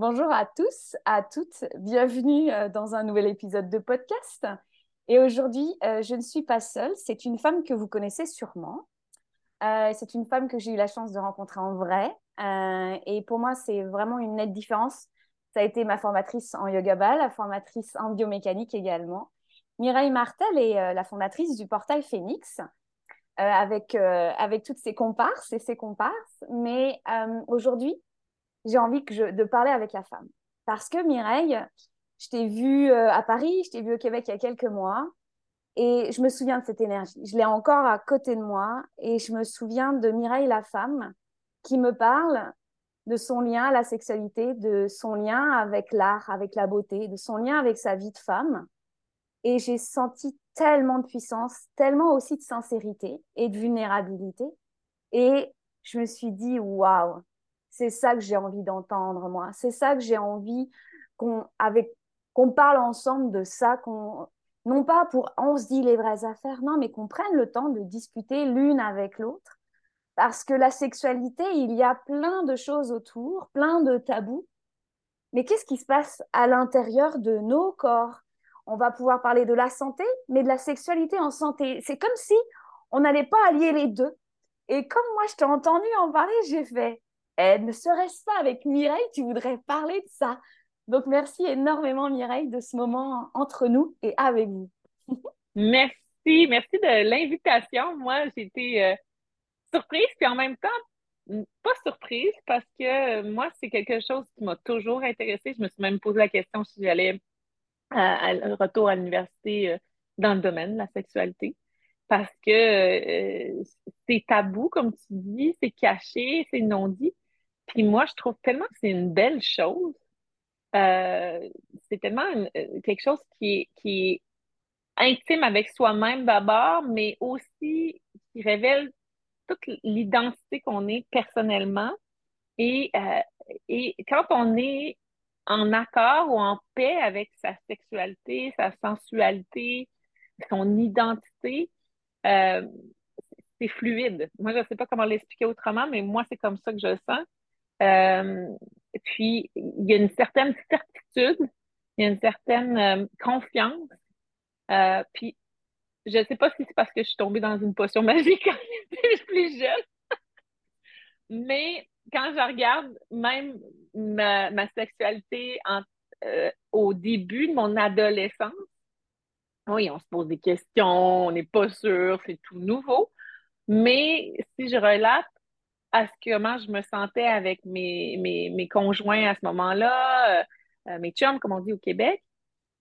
Bonjour à tous, à toutes. Bienvenue euh, dans un nouvel épisode de podcast. Et aujourd'hui, euh, je ne suis pas seule. C'est une femme que vous connaissez sûrement. Euh, c'est une femme que j'ai eu la chance de rencontrer en vrai. et pour moi, c'est vraiment une nette différence. Ça a été ma formatrice en yoga ball, la formatrice en biomécanique également. Mireille Martel est la fondatrice du portail Phoenix. avec, avec toutes ses comparses et ses comparses. Mais aujourd'hui, j'ai envie que de parler avec la femme. Parce que Mireille, je t'ai vue euh, à Paris, je t'ai vue au Québec il y a quelques mois, et je me souviens de cette énergie. Je l'ai encore à côté de moi, et je me souviens de Mireille la femme qui me parle de son lien à la sexualité, de son lien avec l'art, avec la beauté, de son lien avec sa vie de femme. Et j'ai senti tellement de puissance, tellement aussi de sincérité et de vulnérabilité. Et je me suis dit, waouh, c'est ça que j'ai envie d'entendre, moi. C'est ça que j'ai envie qu'on qu'on parle ensemble de ça, qu'on non pas pour on se dit les vraies affaires, non, mais qu'on prenne le temps de discuter l'une avec l'autre. Parce que la sexualité, il y a plein de choses autour, plein de tabous. Mais qu'est-ce qui se passe à l'intérieur de nos corps? On va pouvoir parler de la santé, mais de la sexualité en santé. C'est comme si on n'allait pas allier les deux. Et comme moi, je t'ai entendu en parler, j'ai fait eh, ne serait-ce pas avec Mireille, tu voudrais parler de ça? Donc, merci énormément, Mireille, de ce moment entre nous et avec vous. merci, merci de l'invitation. Moi, j'ai été euh, surprise, puis en même temps, pas surprise, parce que euh, moi, c'est quelque chose qui m'a toujours intéressée. Je me suis même posé la question si j'allais à, retour à l'université euh, dans le domaine de la sexualité parce que c'est tabou, comme tu dis, c'est caché, c'est non dit. Puis moi, je trouve tellement que c'est une belle chose. Euh, c'est tellement euh, quelque chose qui est, qui intime avec soi-même d'abord, mais aussi qui révèle toute l'identité qu'on est personnellement. Et, euh, et quand on est en accord ou en paix avec sa sexualité, sa sensualité, son identité, c'est fluide. Moi, je ne sais pas comment l'expliquer autrement, mais moi, c'est comme ça que je le sens. Euh, puis, il y a une certaine certitude, il y a une certaine euh, confiance. Euh, puis, je ne sais pas si c'est parce que je suis tombée dans une potion magique quand j'étais plus jeune, mais quand je regarde même ma, sexualité au début de mon adolescence, oui, on se pose des questions, on n'est pas sûr, c'est tout nouveau. Mais si je relate à ce comment je me sentais avec mes, mes, mes conjoints à ce moment-là, euh, euh, mes chums, comme on dit au Québec,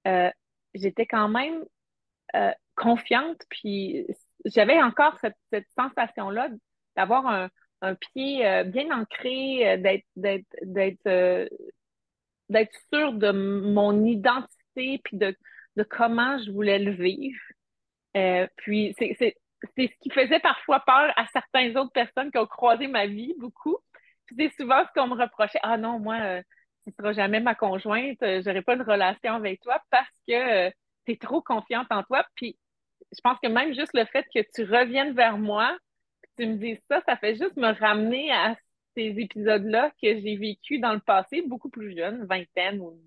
euh, j'étais quand même confiante, puis j'avais encore cette, sensation-là d'avoir un, pied bien ancré, d'être d'être d'être sûre de mon identité, puis de, de comment je voulais le vivre. puis c'est c'est ce qui faisait parfois peur à certaines autres personnes qui ont croisé ma vie beaucoup. c'est souvent ce qu'on me reprochait. Ah non, moi, euh, tu ne seras jamais ma conjointe, euh, j'aurai pas une relation avec toi parce que euh, tu es trop confiante en toi. Puis je pense que même juste le fait que tu reviennes vers moi, que tu me dises ça, ça fait juste me ramener à ces épisodes-là que j'ai vécu dans le passé, beaucoup plus jeune, vingtaine ou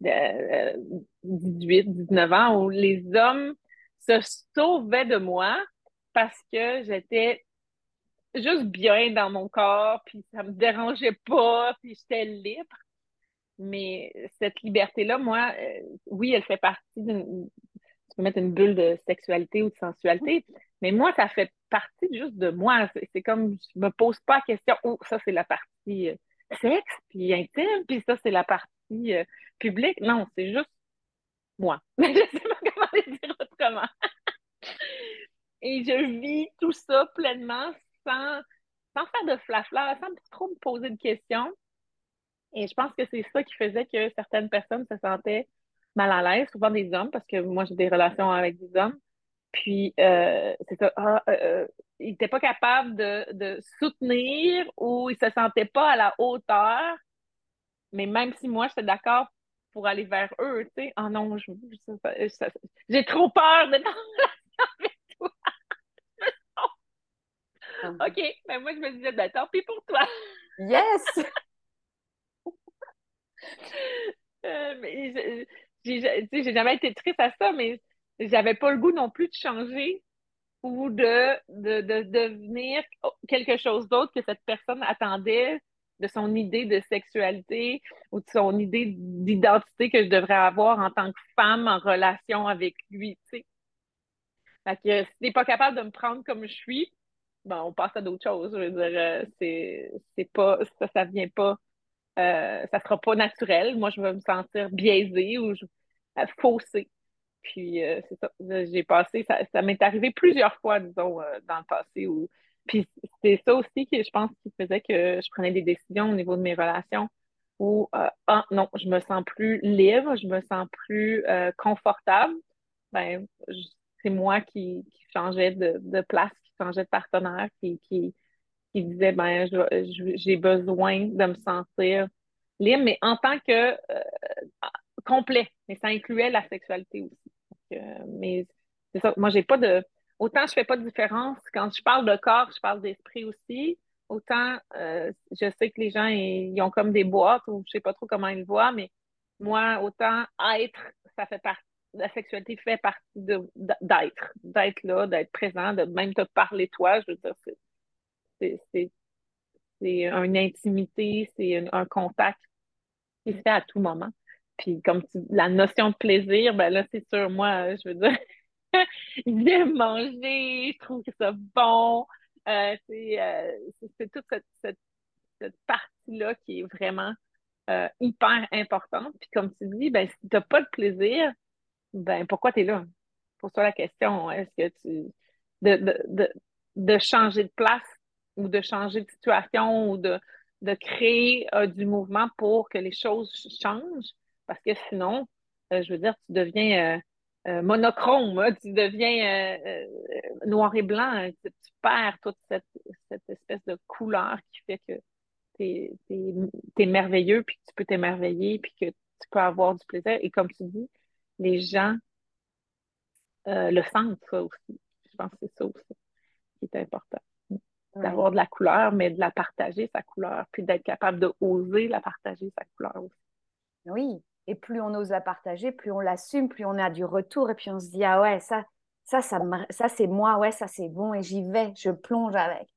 18, 19 ans, où les hommes se sauvaient de moi parce que j'étais juste bien dans mon corps, puis ça me dérangeait pas, puis j'étais libre. Mais cette liberté-là, moi, euh, oui, elle fait partie d'une. Tu peux mettre une bulle de sexualité ou de sensualité, mais moi, ça fait partie juste de moi. C'est comme, je me pose pas la question, oh, ça, c'est la partie euh, sexe, puis intime, puis ça, c'est la partie euh, publique. Non, c'est juste moi. je sais pas comment le dire autrement. Et je vis tout ça pleinement sans, sans faire de flafla, sans trop me poser de questions. Et je pense que c'est ça qui faisait que certaines personnes se sentaient mal à l'aise, souvent des hommes, parce que moi, j'ai des relations avec des hommes. Puis, euh, c'est ça, ah, euh, euh, ils n'étaient pas capables de, de, soutenir ou ils se sentaient pas à la hauteur. Mais même si moi, j'étais d'accord pour aller vers eux, tu sais, oh non, j'ai trop peur d'être en relation avec OK, mais ben, moi, je me disais, ben, tant pis pour toi. yes! Euh, mais j'ai jamais été triste à ça, mais j'avais pas le goût non plus de changer ou de, de, de devenir quelque chose d'autre que cette personne attendait de son idée de sexualité ou de son idée d'identité que je devrais avoir en tant que femme en relation avec lui, tu sais. Fait que si t'es pas capable de me prendre comme je suis, ben, on passe à d'autres choses. Je veux dire, euh, c'est, pas, ça, ça vient pas, euh, ça sera pas naturel. Moi, je vais me sentir biaisée ou euh, faussée. Puis, c'est ça, j'ai passé, ça, ça m'est arrivé plusieurs fois, disons, dans le passé. Puis, c'est ça aussi que je pense qui faisait que je prenais des décisions au niveau de mes relations où, ah non, je me sens plus libre, je me sens plus confortable. Ben, c'est moi qui, qui changeais de, de place changeait de partenaire, qui, disait ben j'ai besoin de me sentir libre, mais en tant que euh, complet. Mais ça incluait la sexualité aussi. Euh, mais c'est ça, moi j'ai pas de. Autant je fais pas de différence. Quand je parle de corps, je parle d'esprit aussi. Autant euh, je sais que les gens ils, ont comme des boîtes ou je sais pas trop comment ils le voient, mais moi, autant être, ça fait partie la sexualité fait partie d'être, d'être là, d'être présent, de même te parler toi. Je veux dire, c'est, c'est, c'est une intimité, c'est un, contact qui se fait à tout moment. Puis comme tu, la notion de plaisir, ben là, c'est sûr, moi, je veux dire, viens manger, je trouve que c'est bon. Euh, c'est, euh, c'est, toute cette, cette, cette partie-là qui est vraiment euh, hyper importante. Puis comme tu dis, ben, si tu n'as pas de plaisir, ben pourquoi tu es là? Pose-toi la question. Est-ce que tu. De, de, de, de, changer de place ou de changer de situation ou de, de créer euh, du mouvement pour que les choses changent? Parce que sinon, euh, je veux dire, tu deviens euh, monochrome, hein, tu deviens noir et blanc, hein, tu, perds toute cette, cette, espèce de couleur qui fait que tu es, merveilleux, puis que tu peux t'émerveiller, puis que tu peux avoir du plaisir. Et comme tu dis, les gens euh, le sentent, ça aussi. Je pense que c'est ça aussi qui est important. D'avoir de la couleur, mais de la partager, sa couleur, puis d'être capable de oser la partager, sa couleur aussi. Oui, et plus on ose la partager, plus on l'assume, plus on a du retour, et puis on se dit, ah ouais, ça, ça, ça, ça c'est moi, ouais, ça c'est bon, et j'y vais, je plonge avec.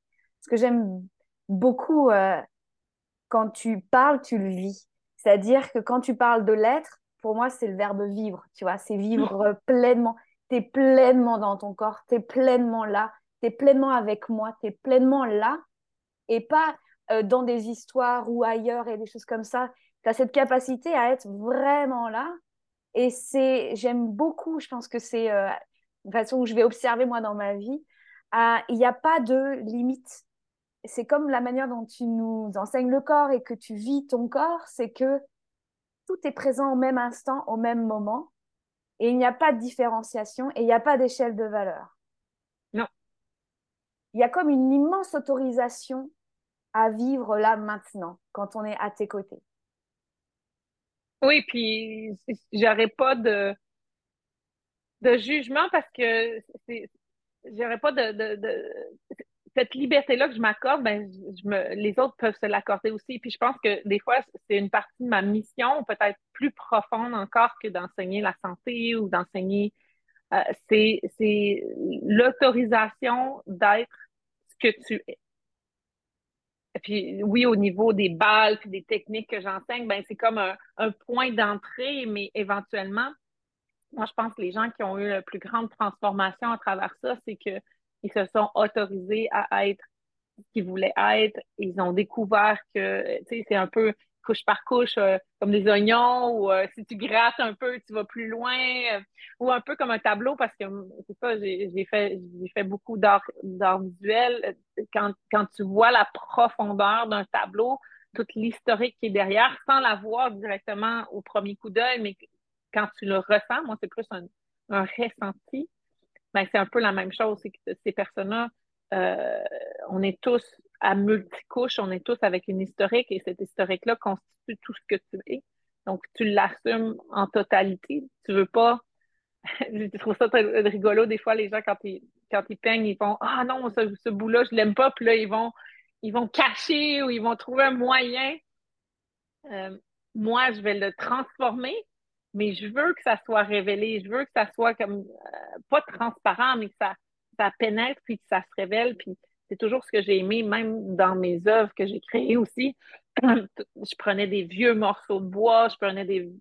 Ce que j'aime beaucoup, euh, quand tu parles, tu le vis. C'est-à-dire que quand tu parles de l'être, pour moi, c'est le verbe vivre, tu vois, c'est vivre euh, pleinement. Tu es pleinement dans ton corps, tu es pleinement là, tu es pleinement avec moi, tu es pleinement là et pas euh, dans des histoires ou ailleurs et des choses comme ça. Tu as cette capacité à être vraiment là. Et c'est, j'aime beaucoup, je pense que c'est euh, une façon où je vais observer moi dans ma vie. Il n'y a pas de limite. C'est comme la manière dont tu nous enseignes le corps et que tu vis ton corps, c'est que tout est présent au même instant, au même moment, et il n'y a pas de différenciation et il n'y a pas d'échelle de valeur. Non. Il y a comme une immense autorisation à vivre là maintenant, quand on est à tes côtés. Oui, puis j'aurais pas de, de jugement parce que j'aurais pas de, cette liberté-là que je m'accorde, ben, je me, les autres peuvent se l'accorder aussi. Puis je pense que des fois, c'est une partie de ma mission, peut-être plus profonde encore que d'enseigner la santé ou d'enseigner. Euh, c'est l'autorisation d'être ce que tu es. Et puis oui, au niveau des balles puis des techniques que j'enseigne, ben c'est comme un, un point d'entrée, mais éventuellement, moi je pense que les gens qui ont eu la plus grande transformation à travers ça, c'est que ils se sont autorisés à être ce qu'ils voulaient être. Ils ont découvert que, c'est un peu couche par couche, euh, comme des oignons, ou euh, si tu grattes un peu, tu vas plus loin, euh, ou un peu comme un tableau, parce que c'est ça, j'ai fait, fait beaucoup d'art visuel. Quand, quand tu vois la profondeur d'un tableau, toute l'historique qui est derrière, sans la voir directement au premier coup d'œil, mais quand tu le ressens, moi, c'est plus un ressenti, ben, c'est un peu la même chose. C'est que ces personnes-là, euh, on est tous à multicouches, on est tous avec une historique et cette historique-là constitue tout ce que tu es. Donc, tu l'assumes en totalité. Tu veux pas. je trouve ça très rigolo. Des fois, les gens, quand ils, quand ils peignent, ils vont Ah non, ce, ce bout-là, je l'aime pas. Puis là, ils vont, ils vont cacher ou ils vont trouver un moyen. Euh, moi, je vais le transformer, mais je veux que ça soit révélé, je veux que ça soit comme euh, pas transparent, mais que ça, ça pénètre puis que ça se révèle. Puis c'est toujours ce que j'ai aimé, même dans mes œuvres que j'ai créées aussi. je prenais des vieux morceaux de bois, je prenais des,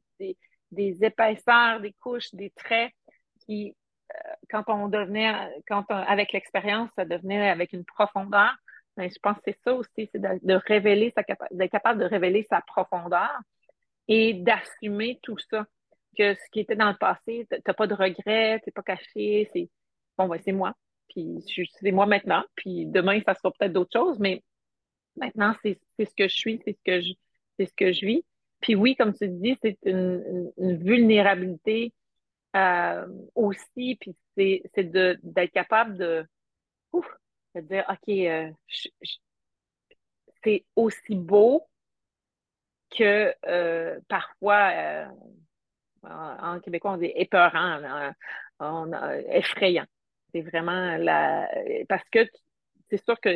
des, épaisseurs, des couches, des traits qui, euh, quand on devenait, quand avec l'expérience, ça devenait avec une profondeur. Mais je pense que c'est ça aussi, c'est de, révéler sa d'être capable de révéler sa profondeur et d'assumer tout ça. Que ce qui était dans le passé, t'as pas de regrets, t'es pas caché, c'est bon, ben, c'est moi. Puis c'est moi maintenant. Puis demain, ça sera peut-être d'autres choses, mais maintenant, c'est ce que je suis, c'est ce que je c'est ce que je vis. Puis oui, comme tu dis, c'est une, vulnérabilité euh, aussi, puis c'est d'être capable de, ouf, dire, OK, euh, c'est aussi beau que euh, parfois, en, québécois, on dit épeurant, effrayant. C'est vraiment la. Parce que c'est sûr que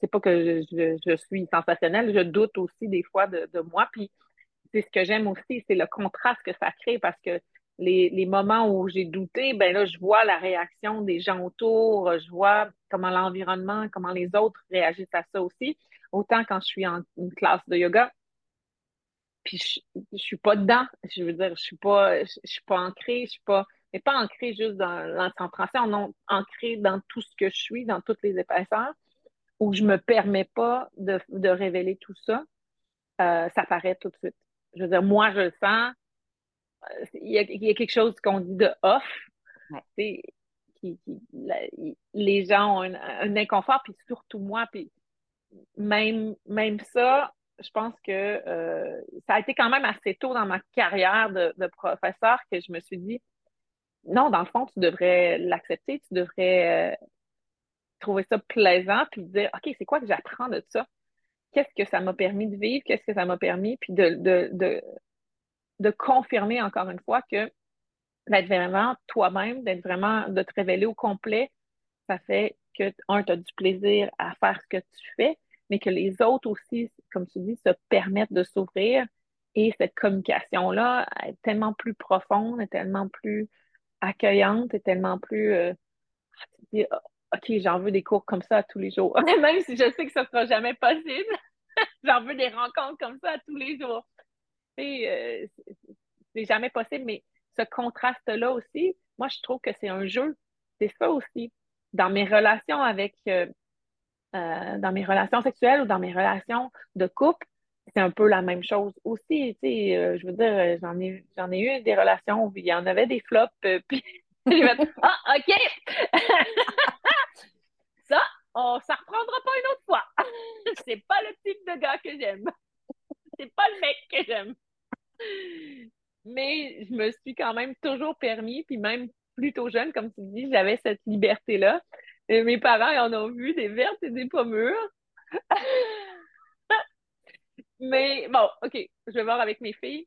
c'est pas que je, suis sensationnelle, je doute aussi des fois de, moi. Puis c'est ce que j'aime aussi, c'est le contraste que ça crée parce que les, moments où j'ai douté, ben là, je vois la réaction des gens autour, je vois comment l'environnement, comment les autres réagissent à ça aussi. Autant quand je suis en une classe de yoga, puis je, je suis pas dedans. Je veux dire, je suis pas, je, suis pas ancrée, je suis pas, mais pas ancrée juste dans l'ensemble français, on est ancrée dans tout ce que je suis, dans toutes les épaisseurs, où je me permets pas de, révéler tout ça, euh, ça paraît tout de suite. Je veux dire, moi, je le sens. Euh, il y, a, quelque chose qu'on dit de off. Qui, les gens ont un, inconfort, puis surtout moi, puis même, même ça, je pense que euh, ça a été quand même assez tôt dans ma carrière de, professeur que je me suis dit, non, dans le fond, tu devrais l'accepter, tu devrais euh, trouver ça plaisant, puis dire, OK, c'est quoi que j'apprends de ça? Qu'est-ce que ça m'a permis de vivre? Qu'est-ce que ça m'a permis? Puis de, de, de, confirmer encore une fois que d'être vraiment toi-même, d'être vraiment, de te révéler au complet, ça fait que, un, tu as du plaisir à faire ce que tu fais, mais que les autres aussi, comme tu dis, se permettent de s'ouvrir. Et cette communication-là est tellement plus profonde, est tellement plus accueillante, est tellement plus. Euh, ah, OK, j'en veux des cours comme ça tous les jours. Même si je sais que ça ne sera jamais possible, j'en veux des rencontres comme ça tous les jours. Euh, c'est jamais possible, mais ce contraste-là aussi, moi, je trouve que c'est un jeu. C'est ça aussi. Dans mes relations avec, euh, euh, dans mes relations sexuelles ou dans mes relations de couple, c'est un peu la même chose aussi. Tu sais, euh, je veux dire, euh, j'en ai, ai eu des relations où il y en avait des flops, puis j'ai Ah, OK! ça, on, ça reprendra pas une autre fois. c'est pas le type de gars que j'aime. c'est pas le mec que j'aime. Mais je me suis quand même toujours permis, puis même plutôt jeune, comme tu dis, j'avais cette liberté-là. Mes parents ils en ont vu des vertes et des pommures. mais bon, OK, je vais voir avec mes filles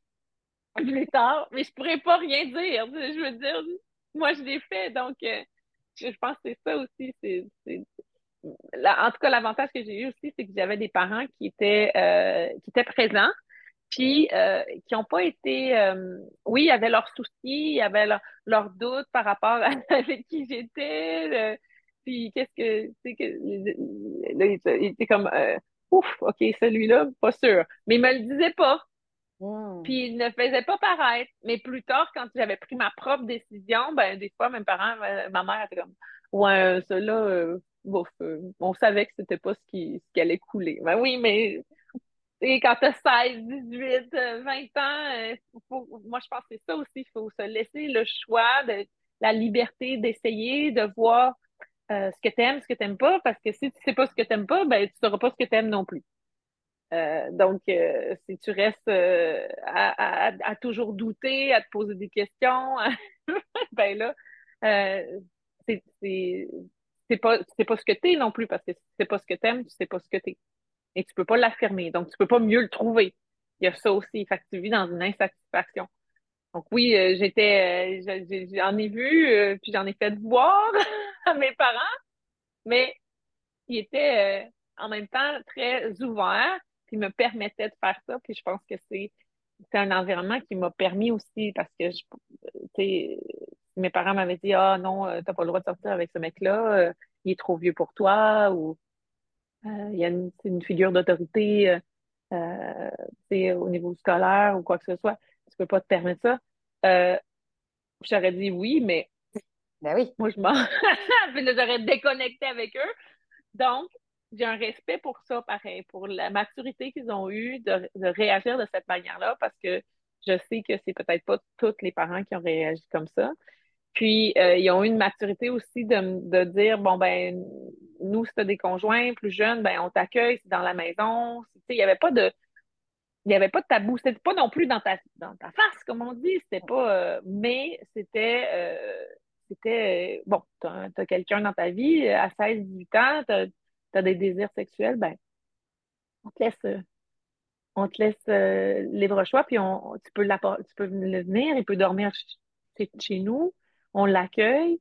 plus tard, mais je pourrais pas rien dire. Je veux dire, moi, je l'ai fait, donc euh, je, pense que c'est ça aussi. En tout cas, l'avantage que j'ai eu aussi, c'est que j'avais des parents qui étaient, euh, qui étaient présents, puis euh, qui n'ont pas été... oui, il y avait leurs soucis, il y avait leurs doutes par rapport à avec qui j'étais, puis qu'est-ce que, tu sais, que, là, il était comme, euh, ouf, OK, celui-là, pas sûr. Mais il me le disait pas. Puis il ne faisait pas paraître. Mais plus tard, quand j'avais pris ma propre décision, ben des fois, mes parents, ma mère était comme, ouais, cela, euh, euh, on savait que c'était pas ce qui, ce qui allait couler. Ben oui, mais et quand tu as 16, 18, 20 ans, moi, je pense que c'est ça aussi. Il faut se laisser le choix, de, la liberté d'essayer, de voir euh, ce que tu aimes, ce que tu n'aimes pas, parce que si tu ne sais pas ce que tu n'aimes pas, ben, tu ne sauras pas ce que tu aimes non plus. Euh, donc, euh, si tu restes à, toujours douter, à te poser des questions, ben là, c'est pas, pas ce que tu es non plus, parce que si tu sais pas ce que tu aimes, tu sais pas ce que tu es. Et tu peux pas l'affirmer. Donc, tu peux pas mieux le trouver. Il y a ça aussi. Fait que tu vis dans une insatisfaction. Donc oui, j'étais, j'en ai vu, puis j'en ai fait voir à mes parents, mais ils étaient en même temps très ouverts. puis me permettait de faire ça. Puis je pense que c'est un environnement qui m'a permis aussi, parce que je, mes parents m'avaient dit Ah non, euh, t'as pas le droit de sortir avec ce mec-là, euh, il est trop vieux pour toi, ou euh, il y a une, une figure d'autorité au niveau scolaire ou quoi que ce soit, tu peux pas te permettre ça. J'aurais dit oui, mais ben oui. moi je m'en. j'aurais déconnecté avec eux. Donc, j'ai un respect pour ça, pareil, pour la maturité qu'ils ont eue de, réagir de cette manière-là, parce que je sais que c'est peut-être pas tous les parents qui ont réagi comme ça. Puis, euh, ils ont eu une maturité aussi de, dire, bon, ben, nous, si des conjoints plus jeunes, ben, on t'accueille, c'est dans la maison. Il n'y avait pas de, il n'y avait pas de tabou. C'était pas non plus dans ta, dans ta face, comme on dit. C'était pas, euh, mais c'était, euh, c'était, bon, tu as, quelqu'un dans ta vie à 16, 18 ans, tu as des désirs sexuels, ben, on te laisse, euh, on te laisse euh, libre choix, puis on, tu, peux tu peux le venir, il peut dormir chez, nous, on l'accueille,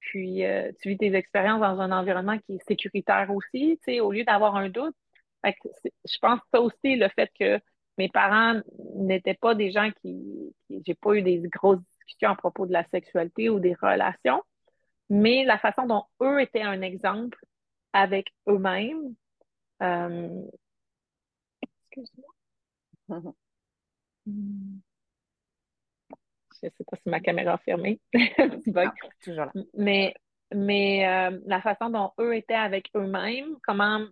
puis euh, tu vis tes expériences dans un environnement qui est sécuritaire aussi, tu sais, au lieu d'avoir un doute. je pense que ça aussi, le fait que mes parents n'étaient pas des gens qui j'ai pas eu des grosses à propos de la sexualité ou des relations, mais la façon dont eux étaient un exemple avec eux-mêmes. Euh, excuse-moi. Je ne sais pas si ma caméra a fermé. Ah, toujours là. Mais, mais euh, la façon dont eux étaient avec eux-mêmes, comment,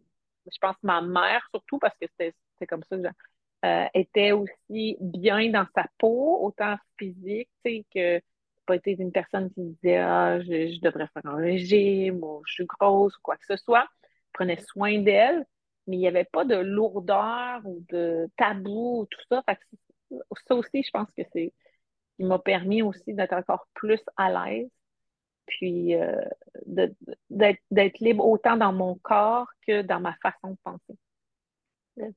je pense ma mère surtout, parce que c'était comme ça, euh, était aussi bien dans sa peau, autant physique, tu sais, que pas été une personne qui disait Ah, je, devrais faire un régime ou je suis grosse ou quoi que ce soit. prenait soin d'elle, mais il n'y avait pas de lourdeur ou de tabou, tout ça. ça aussi, je pense que c'est il m'a permis aussi d'être encore plus à l'aise, puis euh, d'être libre autant dans mon corps que dans ma façon de penser.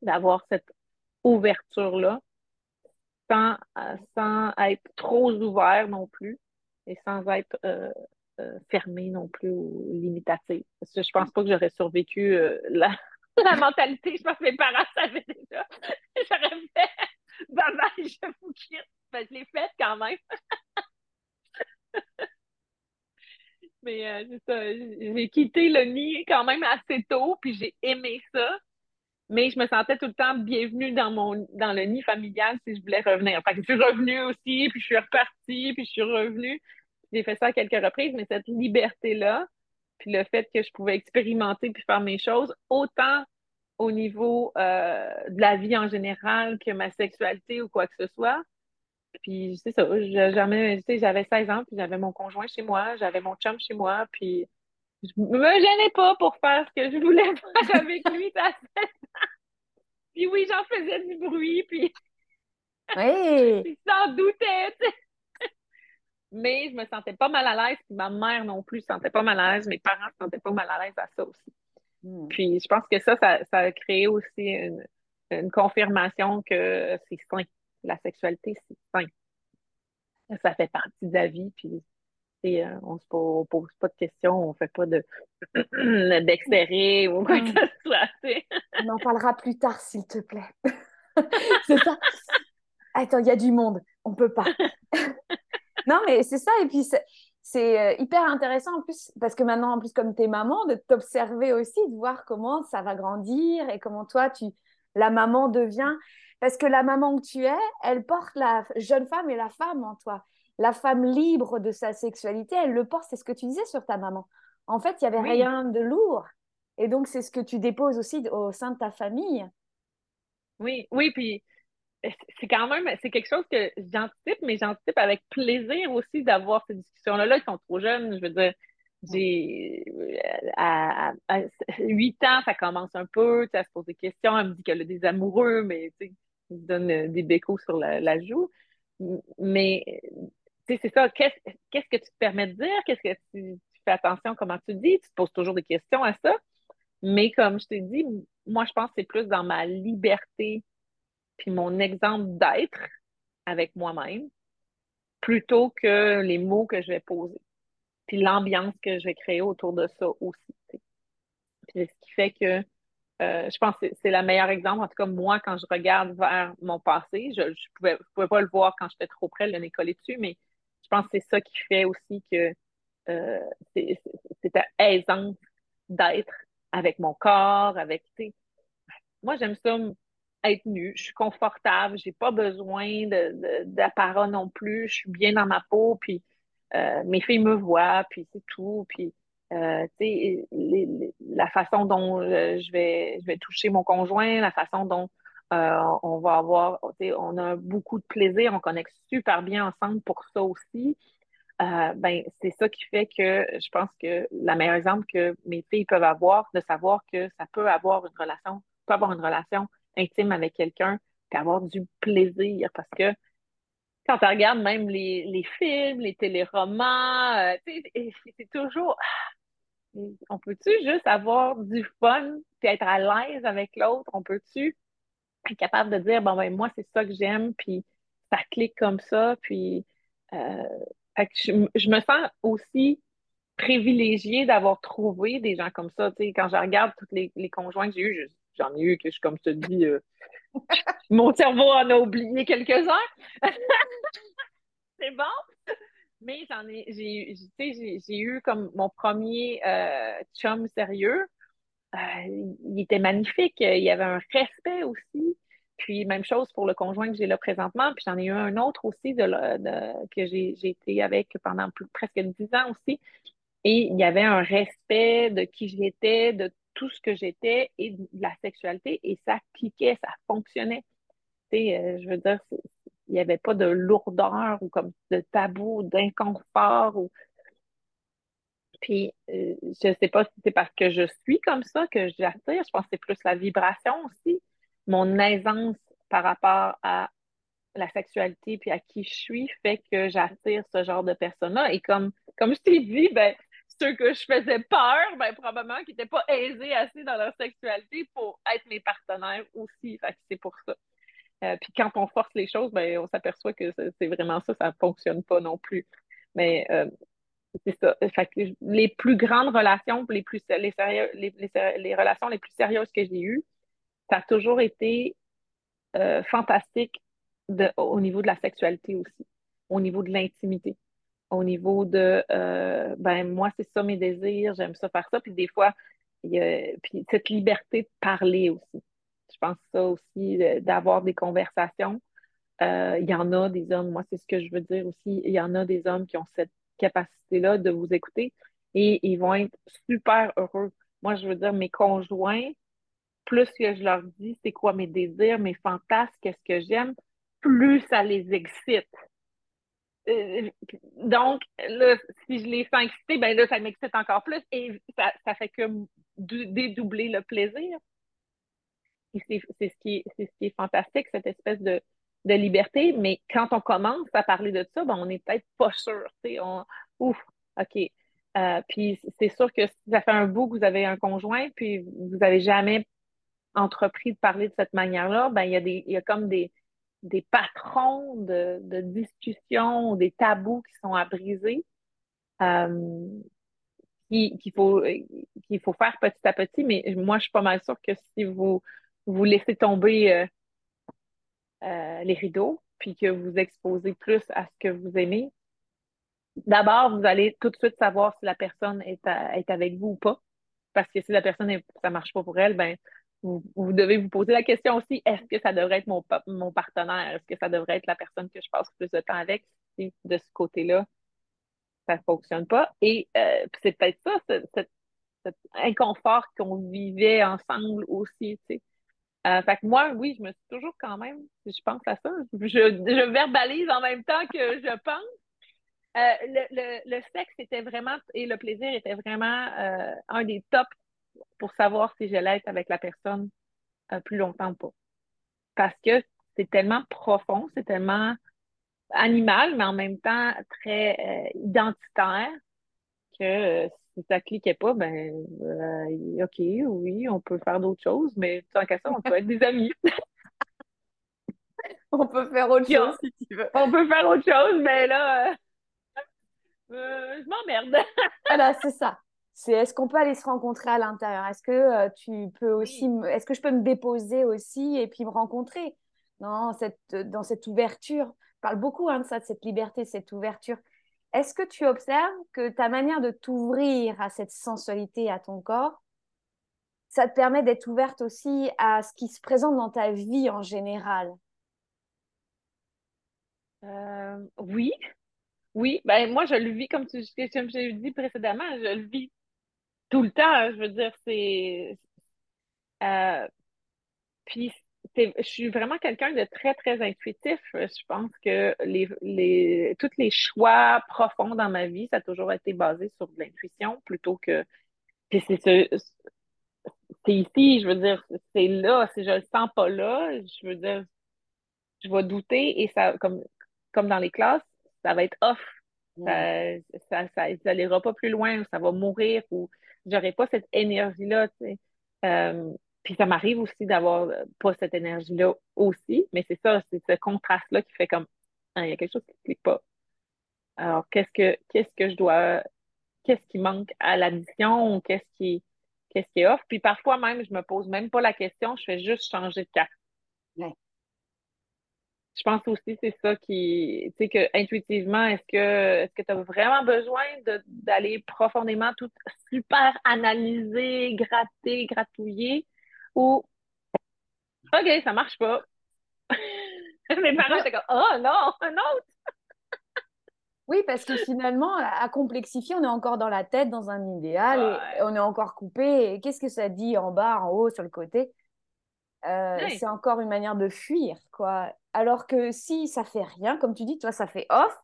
D'avoir cette ouverture-là euh, sans, être trop ouvert non plus et sans être euh, euh, fermé non plus ou limitatif. Parce que je pense pas que j'aurais survécu la, la, mentalité. Je pense que mes parents savaient déjà. J'aurais fait bye bye, je vous quitte. Ben, je l'ai faite quand même. Mais c'est ça, j'ai quitté le nid quand même assez tôt, puis j'ai aimé ça mais je me sentais tout le temps bienvenue dans mon dans le nid familial si je voulais revenir. Fait que je suis revenue aussi, puis je suis repartie, puis je suis revenue. J'ai fait ça à quelques reprises, mais cette liberté-là, puis le fait que je pouvais expérimenter puis faire mes choses, autant au niveau euh, de la vie en général que ma sexualité ou quoi que ce soit. Puis, c'est ça, j'avais 16 ans, puis j'avais mon conjoint chez moi, j'avais mon chum chez moi, puis je me gênais pas pour faire ce que je voulais faire avec lui à 16 puis oui, j'en faisais du bruit, puis. Oui. il s'en doutait, Mais je me sentais pas mal à l'aise, puis ma mère non plus se sentait pas mal à l'aise, mes parents se sentaient pas mal à l'aise à ça aussi. Hmm. Puis je pense que ça, ça, a créé aussi une, confirmation que c'est sain. La sexualité, c'est sain. Ça fait partie de la vie, puis euh, on ne pose pas de questions, on ne fait pas de ou quoi que hmm. ce soit. on en parlera plus tard, s'il te plaît. c'est ça. Attends, il y a du monde, on peut pas. non, mais c'est ça, et puis c'est euh, hyper intéressant en plus, parce que maintenant, en plus, comme tu es maman, de t'observer aussi, de voir comment ça va grandir et comment toi, tu la maman devient. Parce que la maman que tu es, elle porte la jeune femme et la femme en toi la femme libre de sa sexualité, elle le porte, c'est ce que tu disais sur ta maman. En fait, il n'y avait rien de lourd. Et donc, c'est ce que tu déposes aussi au sein de ta famille. Oui, oui, puis c'est quand même, c'est quelque chose que j'anticipe, mais j'anticipe avec plaisir aussi d'avoir ces discussions-là. Là, ils sont trop jeunes, je veux dire, j'ai à, 8 ans, ça commence un peu, tu sais, à se poser des questions, elle me dit qu'elle a des amoureux, mais tu sais, elle donne des bécos sur la, la joue. Mais c'est ça. Qu'est-ce que tu te permets de dire? Qu'est-ce que tu, fais attention comment tu dis? Tu te poses toujours des questions à ça. Mais comme je t'ai dit, moi, je pense que c'est plus dans ma liberté puis mon exemple d'être avec moi-même plutôt que les mots que je vais poser. Puis l'ambiance que je vais créer autour de ça aussi. ce qui fait que euh, je pense que c'est le meilleur exemple. En tout cas, moi, quand je regarde vers mon passé, je ne pouvais, pouvais, pas le voir quand j'étais trop près, le nez collé dessus, mais pense que c'est ça qui fait aussi que euh, c'était aisant d'être avec mon corps, avec, moi, j'aime ça être nue, je suis confortable, j'ai pas besoin d'apparat non plus, je suis bien dans ma peau, puis euh, mes filles me voient, puis c'est tout, puis euh, la façon dont euh, je, vais, je vais toucher mon conjoint, la façon dont on va avoir, on a beaucoup de plaisir, on connecte super bien ensemble pour ça aussi. ben, c'est ça qui fait que je pense que la meilleure exemple que mes filles peuvent avoir, de savoir que ça peut avoir une relation, peut avoir une relation intime avec quelqu'un, puis avoir du plaisir parce que quand tu regardes même les, films, les téléromans, c'est toujours on peut-tu juste avoir du fun puis être à l'aise avec l'autre? On peut-tu être capable de dire, bon, ben, moi, c'est ça que j'aime, puis ça clique comme ça, puis euh, je, me sens aussi privilégiée d'avoir trouvé des gens comme ça. Tu sais, quand je regarde tous les, conjoints que j'ai eus, j'en ai eu que je, comme je te dis, euh, mon cerveau en a oublié quelques-uns. c'est bon? Mais j'en ai, j'ai, j'ai eu comme mon premier euh, chum sérieux. Euh, il était magnifique. Il y avait un respect aussi. Puis même chose pour le conjoint que j'ai là présentement. Puis j'en ai eu un autre aussi de, que j'ai, été avec pendant presque dix ans aussi. Et il y avait un respect de qui j'étais, de tout ce que j'étais et de la sexualité. Et ça cliquait, ça fonctionnait. Euh, je veux dire, il n'y avait pas de lourdeur ou comme de tabou, d'inconfort. Ou... Puis, euh, je ne sais pas si c'est parce que je suis comme ça que j'attire. Je pense que c'est plus la vibration aussi. Mon aisance par rapport à la sexualité puis à qui je suis fait que j'attire ce genre de personnes-là. Et comme, comme je t'ai dit, ben, ceux que je faisais peur, ben, probablement qui n'étaient pas aisés assez dans leur sexualité pour être mes partenaires aussi. C'est pour ça. Euh, puis quand on force les choses, ben, on s'aperçoit que c'est vraiment ça, ça ne fonctionne pas non plus. Mais euh, c'est ça. les plus grandes relations, les, plus, les, les, relations les plus sérieuses que j'ai eues, ça a toujours été euh, fantastique de, au niveau de la sexualité aussi, au niveau de l'intimité, au niveau de, ben moi, c'est ça mes désirs, j'aime ça faire ça. Puis des fois, il y a, puis cette liberté de parler aussi je pense ça aussi, d'avoir des conversations. Euh, il y en a des hommes, moi, c'est ce que je veux dire aussi, il y en a des hommes qui ont cette capacité-là de vous écouter et ils vont être super heureux. Moi, je veux dire, mes conjoints, plus que je leur dis c'est quoi mes désirs, mes fantasmes, qu'est-ce que j'aime, plus ça les excite. Euh, donc, là, si je les fais exciter, ben là, ça m'excite encore plus et ça, fait que dédoubler le plaisir c'est ce, ce qui est fantastique, cette espèce de, de liberté. Mais quand on commence à parler de ça, ben, on n'est peut-être pas sûr. On, ouf, OK. Euh, puis c'est sûr que ça fait un bout que vous avez un conjoint, puis vous n'avez jamais entrepris de parler de cette manière-là, ben il y a des, il y a comme des, des patrons de, de discussion, des tabous qui sont à briser, euh, qu'il faut, qu'il faut faire petit à petit. Mais moi, je suis pas mal sûre que si vous vous laissez tomber euh, les rideaux, puis que vous exposez plus à ce que vous aimez, d'abord, vous allez tout de suite savoir si la personne est, avec vous ou pas. Parce que si la personne, ça ça marche pas pour elle, ben, vous, devez vous poser la question aussi, est-ce que ça devrait être mon, partenaire? Est-ce que ça devrait être la personne que je passe plus de temps avec? Si de ce côté-là, ça ne fonctionne pas. Et euh, c'est peut-être ça, cet inconfort qu'on vivait ensemble aussi, tu sais. Euh, fait que moi, oui, je me suis toujours quand même, je pense à ça, je, verbalise en même temps que je pense. Euh, le, le, le, sexe était vraiment, et le plaisir était vraiment euh, un des tops pour savoir si j'allais être avec la personne plus longtemps ou pas. Parce que c'est tellement profond, c'est tellement animal, mais en même temps très identitaire que si ça cliquait pas, ben, euh, OK, oui, on peut faire d'autres choses, mais tant qu'à ça, on peut être des amis. on peut faire autre chose si tu veux. On peut faire autre chose, mais là, euh, euh, je m'emmerde. voilà, c'est ça. C'est est-ce qu'on peut aller se rencontrer à l'intérieur? Est-ce que tu peux aussi, est-ce que je peux me déposer aussi et puis me rencontrer? Dans cette, dans cette ouverture Je parle beaucoup hein, de ça, de cette liberté, cette ouverture. Est-ce que tu observes que ta manière de t'ouvrir à cette sensualité, à ton corps, ça te permet d'être ouverte aussi à ce qui se présente dans ta vie en général? Euh, Oui, oui. Ben, moi, je le vis comme tu comme j'ai dit précédemment, je le vis tout le temps. Je veux dire, c'est. Euh, puis, je suis vraiment quelqu'un de très, très intuitif. Je pense que les, les, tous les choix profonds dans ma vie, ça a toujours été basé sur de l'intuition plutôt que. Puis c'est c'est ici, je veux dire, c'est là. Si je le sens pas là, je veux dire, je vais douter et ça, comme, comme dans les classes, ça va être off. Ça, ça, n'ira pas plus loin, ça va mourir ou j'aurai pas cette énergie-là, tu sais. Euh, puis ça m'arrive aussi d'avoir pas cette énergie-là aussi, mais c'est ça, c'est ce contraste-là qui fait comme, hein, il y a quelque chose qui ne clique pas. Alors, qu'est-ce que, qu'est-ce que je dois, qu'est-ce qui manque à l'addition ou qu'est-ce qui, qu'est-ce qui est off. Puis parfois même, je me pose même pas la question, je fais juste changer de carte. Je pense aussi c'est ça qui, tu sais, que intuitivement, est-ce que est-ce que tu as vraiment besoin d'aller profondément tout super analyser, gratter, gratouiller? Ou OK, ça marche pas. Mes parents étaient comme Oh non, un autre! Oui, parce que finalement, à complexifier, on est encore dans la tête, dans un idéal, et on est encore coupé. Qu'est-ce que ça dit en bas, en haut, sur le côté? Euh, C'est encore une manière de fuir, quoi. Alors que si ça fait rien, comme tu dis, toi, ça fait off.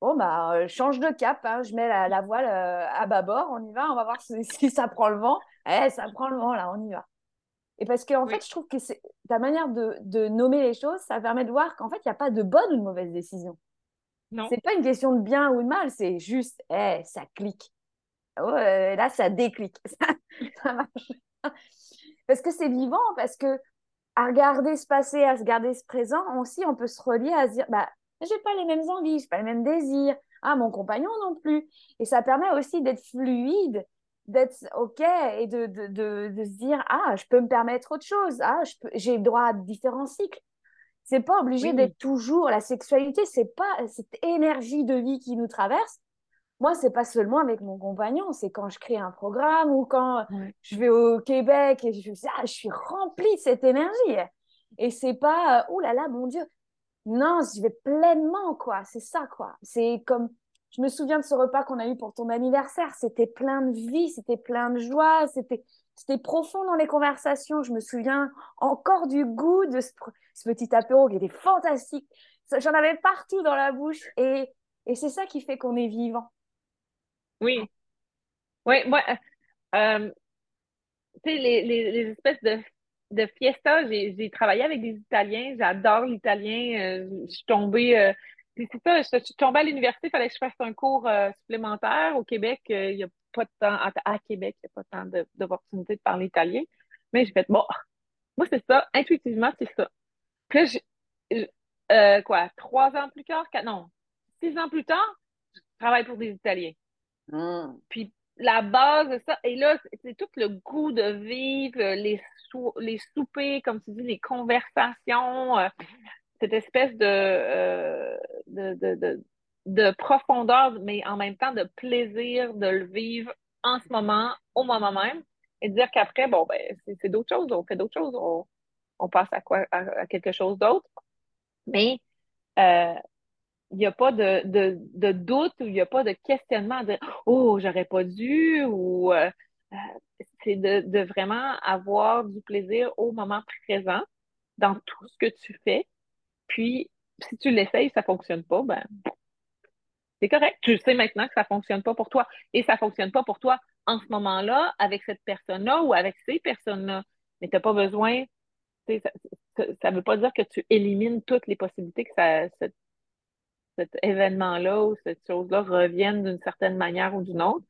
Bon, bah, euh, change de cap. Hein. Je mets la, voile euh, à bâbord, on y va, on va voir si, ça prend le vent. Eh, ça prend le vent, là, on y va. Et parce qu'en en fait, je trouve que ta manière de, de nommer les choses, ça permet de voir qu'en fait, il n'y a pas de bonne ou de mauvaise décision. C'est pas une question de bien ou de mal, c'est juste, eh, ça clique. là, ça déclique. Ça, marche. Parce que c'est vivant, parce que à regarder ce passé, à se garder ce présent, aussi, on peut se relier à se dire, bah, j'ai pas les mêmes envies, j'ai pas les mêmes désirs. Ah, mon compagnon non plus. Et ça permet aussi d'être fluide, d'être OK et de, de, de, de, se dire, ah, je peux me permettre autre chose. Ah, j'ai le droit à différents cycles. C'est pas obligé d'être toujours la sexualité, c'est pas cette énergie de vie qui nous traverse. Moi, c'est pas seulement avec mon compagnon, c'est quand je crée un programme ou quand je vais au Québec et je, ah, je suis remplie de cette énergie. Et c'est pas, oh là là, mon Dieu. Non, je vais pleinement, quoi. C'est ça, quoi. C'est comme, je me souviens de ce repas qu'on a eu pour ton anniversaire. C'était plein de vie, c'était plein de joie, c'était, c'était profond dans les conversations. Je me souviens encore du goût de ce, petit apéro qui était fantastique. J'en avais partout dans la bouche. Et, et c'est ça qui fait qu'on est vivant. Oui. Oui, moi, euh, euh, tu sais, les, les, espèces de, de fiesta, j'ai travaillé avec des Italiens. J'adore l'italien. Euh, je suis tombée. C'est ça, je, suis tombée à l'université, il fallait que je fasse un cours supplémentaire. Au Québec, il n'y a pas de temps. À, Québec, il n'y a pas tant d'opportunités de, parler italien. Mais j'ai fait, bon, moi, c'est ça. Intuitivement, c'est ça. Puis euh, quoi, trois ans plus tard, non, six ans plus tard, je travaille pour des Italiens. Hmm. Puis la base de ça, et là, c'est tout le goût de vivre, les, les soupers, comme tu dis, les conversations, euh, cette espèce euh, de, de, de, de, profondeur, mais en même temps de plaisir de le vivre en ce moment, au moment même, et de dire qu'après, bon, ben, c'est d'autres choses, on fait d'autres choses, on, on passe à quoi à, quelque chose d'autre. Mais euh, il n'y a pas de, de, doute ou il n'y a pas de questionnement de Oh, j'aurais pas dû ou euh, c'est de, vraiment avoir du plaisir au moment présent dans tout ce que tu fais. Puis, si tu l'essayes, ça ne fonctionne pas, ben c'est correct. Tu sais maintenant que ça ne fonctionne pas pour toi. Et ça ne fonctionne pas pour toi en ce moment-là, avec cette personne-là ou avec ces personnes-là. Mais tu n'as pas besoin ça ne veut pas dire que tu élimines toutes les possibilités que ça, cet événement-là ou cette chose-là revienne d'une certaine manière ou d'une autre.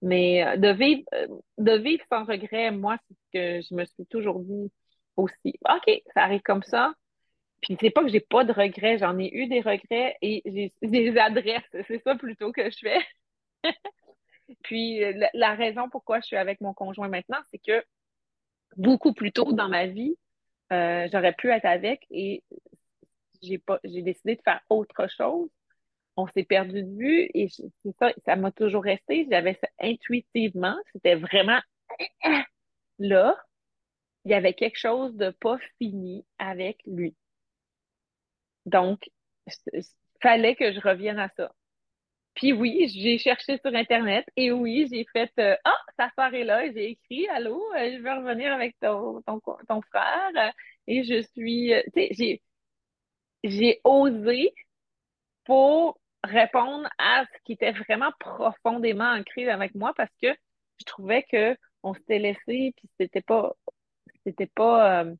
Mais euh, de vivre, euh, de vivre sans regret, moi, c'est ce que je me suis toujours dit aussi. OK, ça arrive comme ça. Puis c'est pas que j'ai pas de regrets, j'en ai eu des regrets et j'ai des adresses. C'est ça plutôt que je fais. Puis la, raison pourquoi je suis avec mon conjoint maintenant, c'est que beaucoup plus tôt dans ma vie, j'aurais pu être avec et j'ai pas j'ai décidé de faire autre chose. On s'est perdu de vue et ça, ça m'a toujours resté. J'avais ça intuitivement. C'était vraiment là. Il y avait quelque chose de pas fini avec lui. Donc, il fallait que je revienne à ça. Puis oui, j'ai cherché sur Internet et oui, j'ai fait euh, Ah, sa soeur est là, j'ai écrit Allô, euh, je veux revenir avec ton, ton, ton frère. Et je suis, euh, tu sais, j'ai j'ai osé pour répondre à ce qui était vraiment profondément ancré avec moi parce que je trouvais que on s'était laissé puis c'était pas c'était pas euh,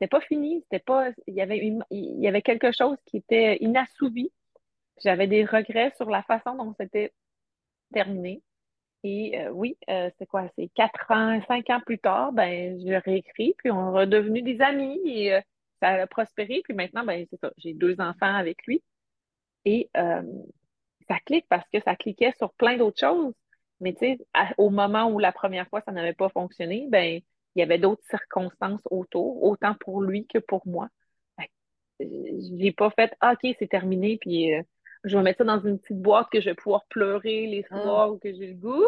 c'était pas fini c'était pas il y avait il y avait quelque chose qui était inassouvi j'avais des regrets sur la façon dont c'était terminé et euh, oui euh, c'est quoi c'est quatre ans cinq ans plus tard ben je réécris puis on est redevenu des amis et ça a prospéré. Puis maintenant, ben, c'est ça, j'ai deux enfants avec lui. Et euh, ça clique parce que ça cliquait sur plein d'autres choses. Mais tu sais, au moment où la première fois, ça n'avait pas fonctionné, ben, il y avait d'autres circonstances autour, autant pour lui que pour moi. J'ai pas fait ah, OK, c'est terminé, puis euh, je vais mettre ça dans une petite boîte que je vais pouvoir pleurer les ah. soirs où que j'ai le goût.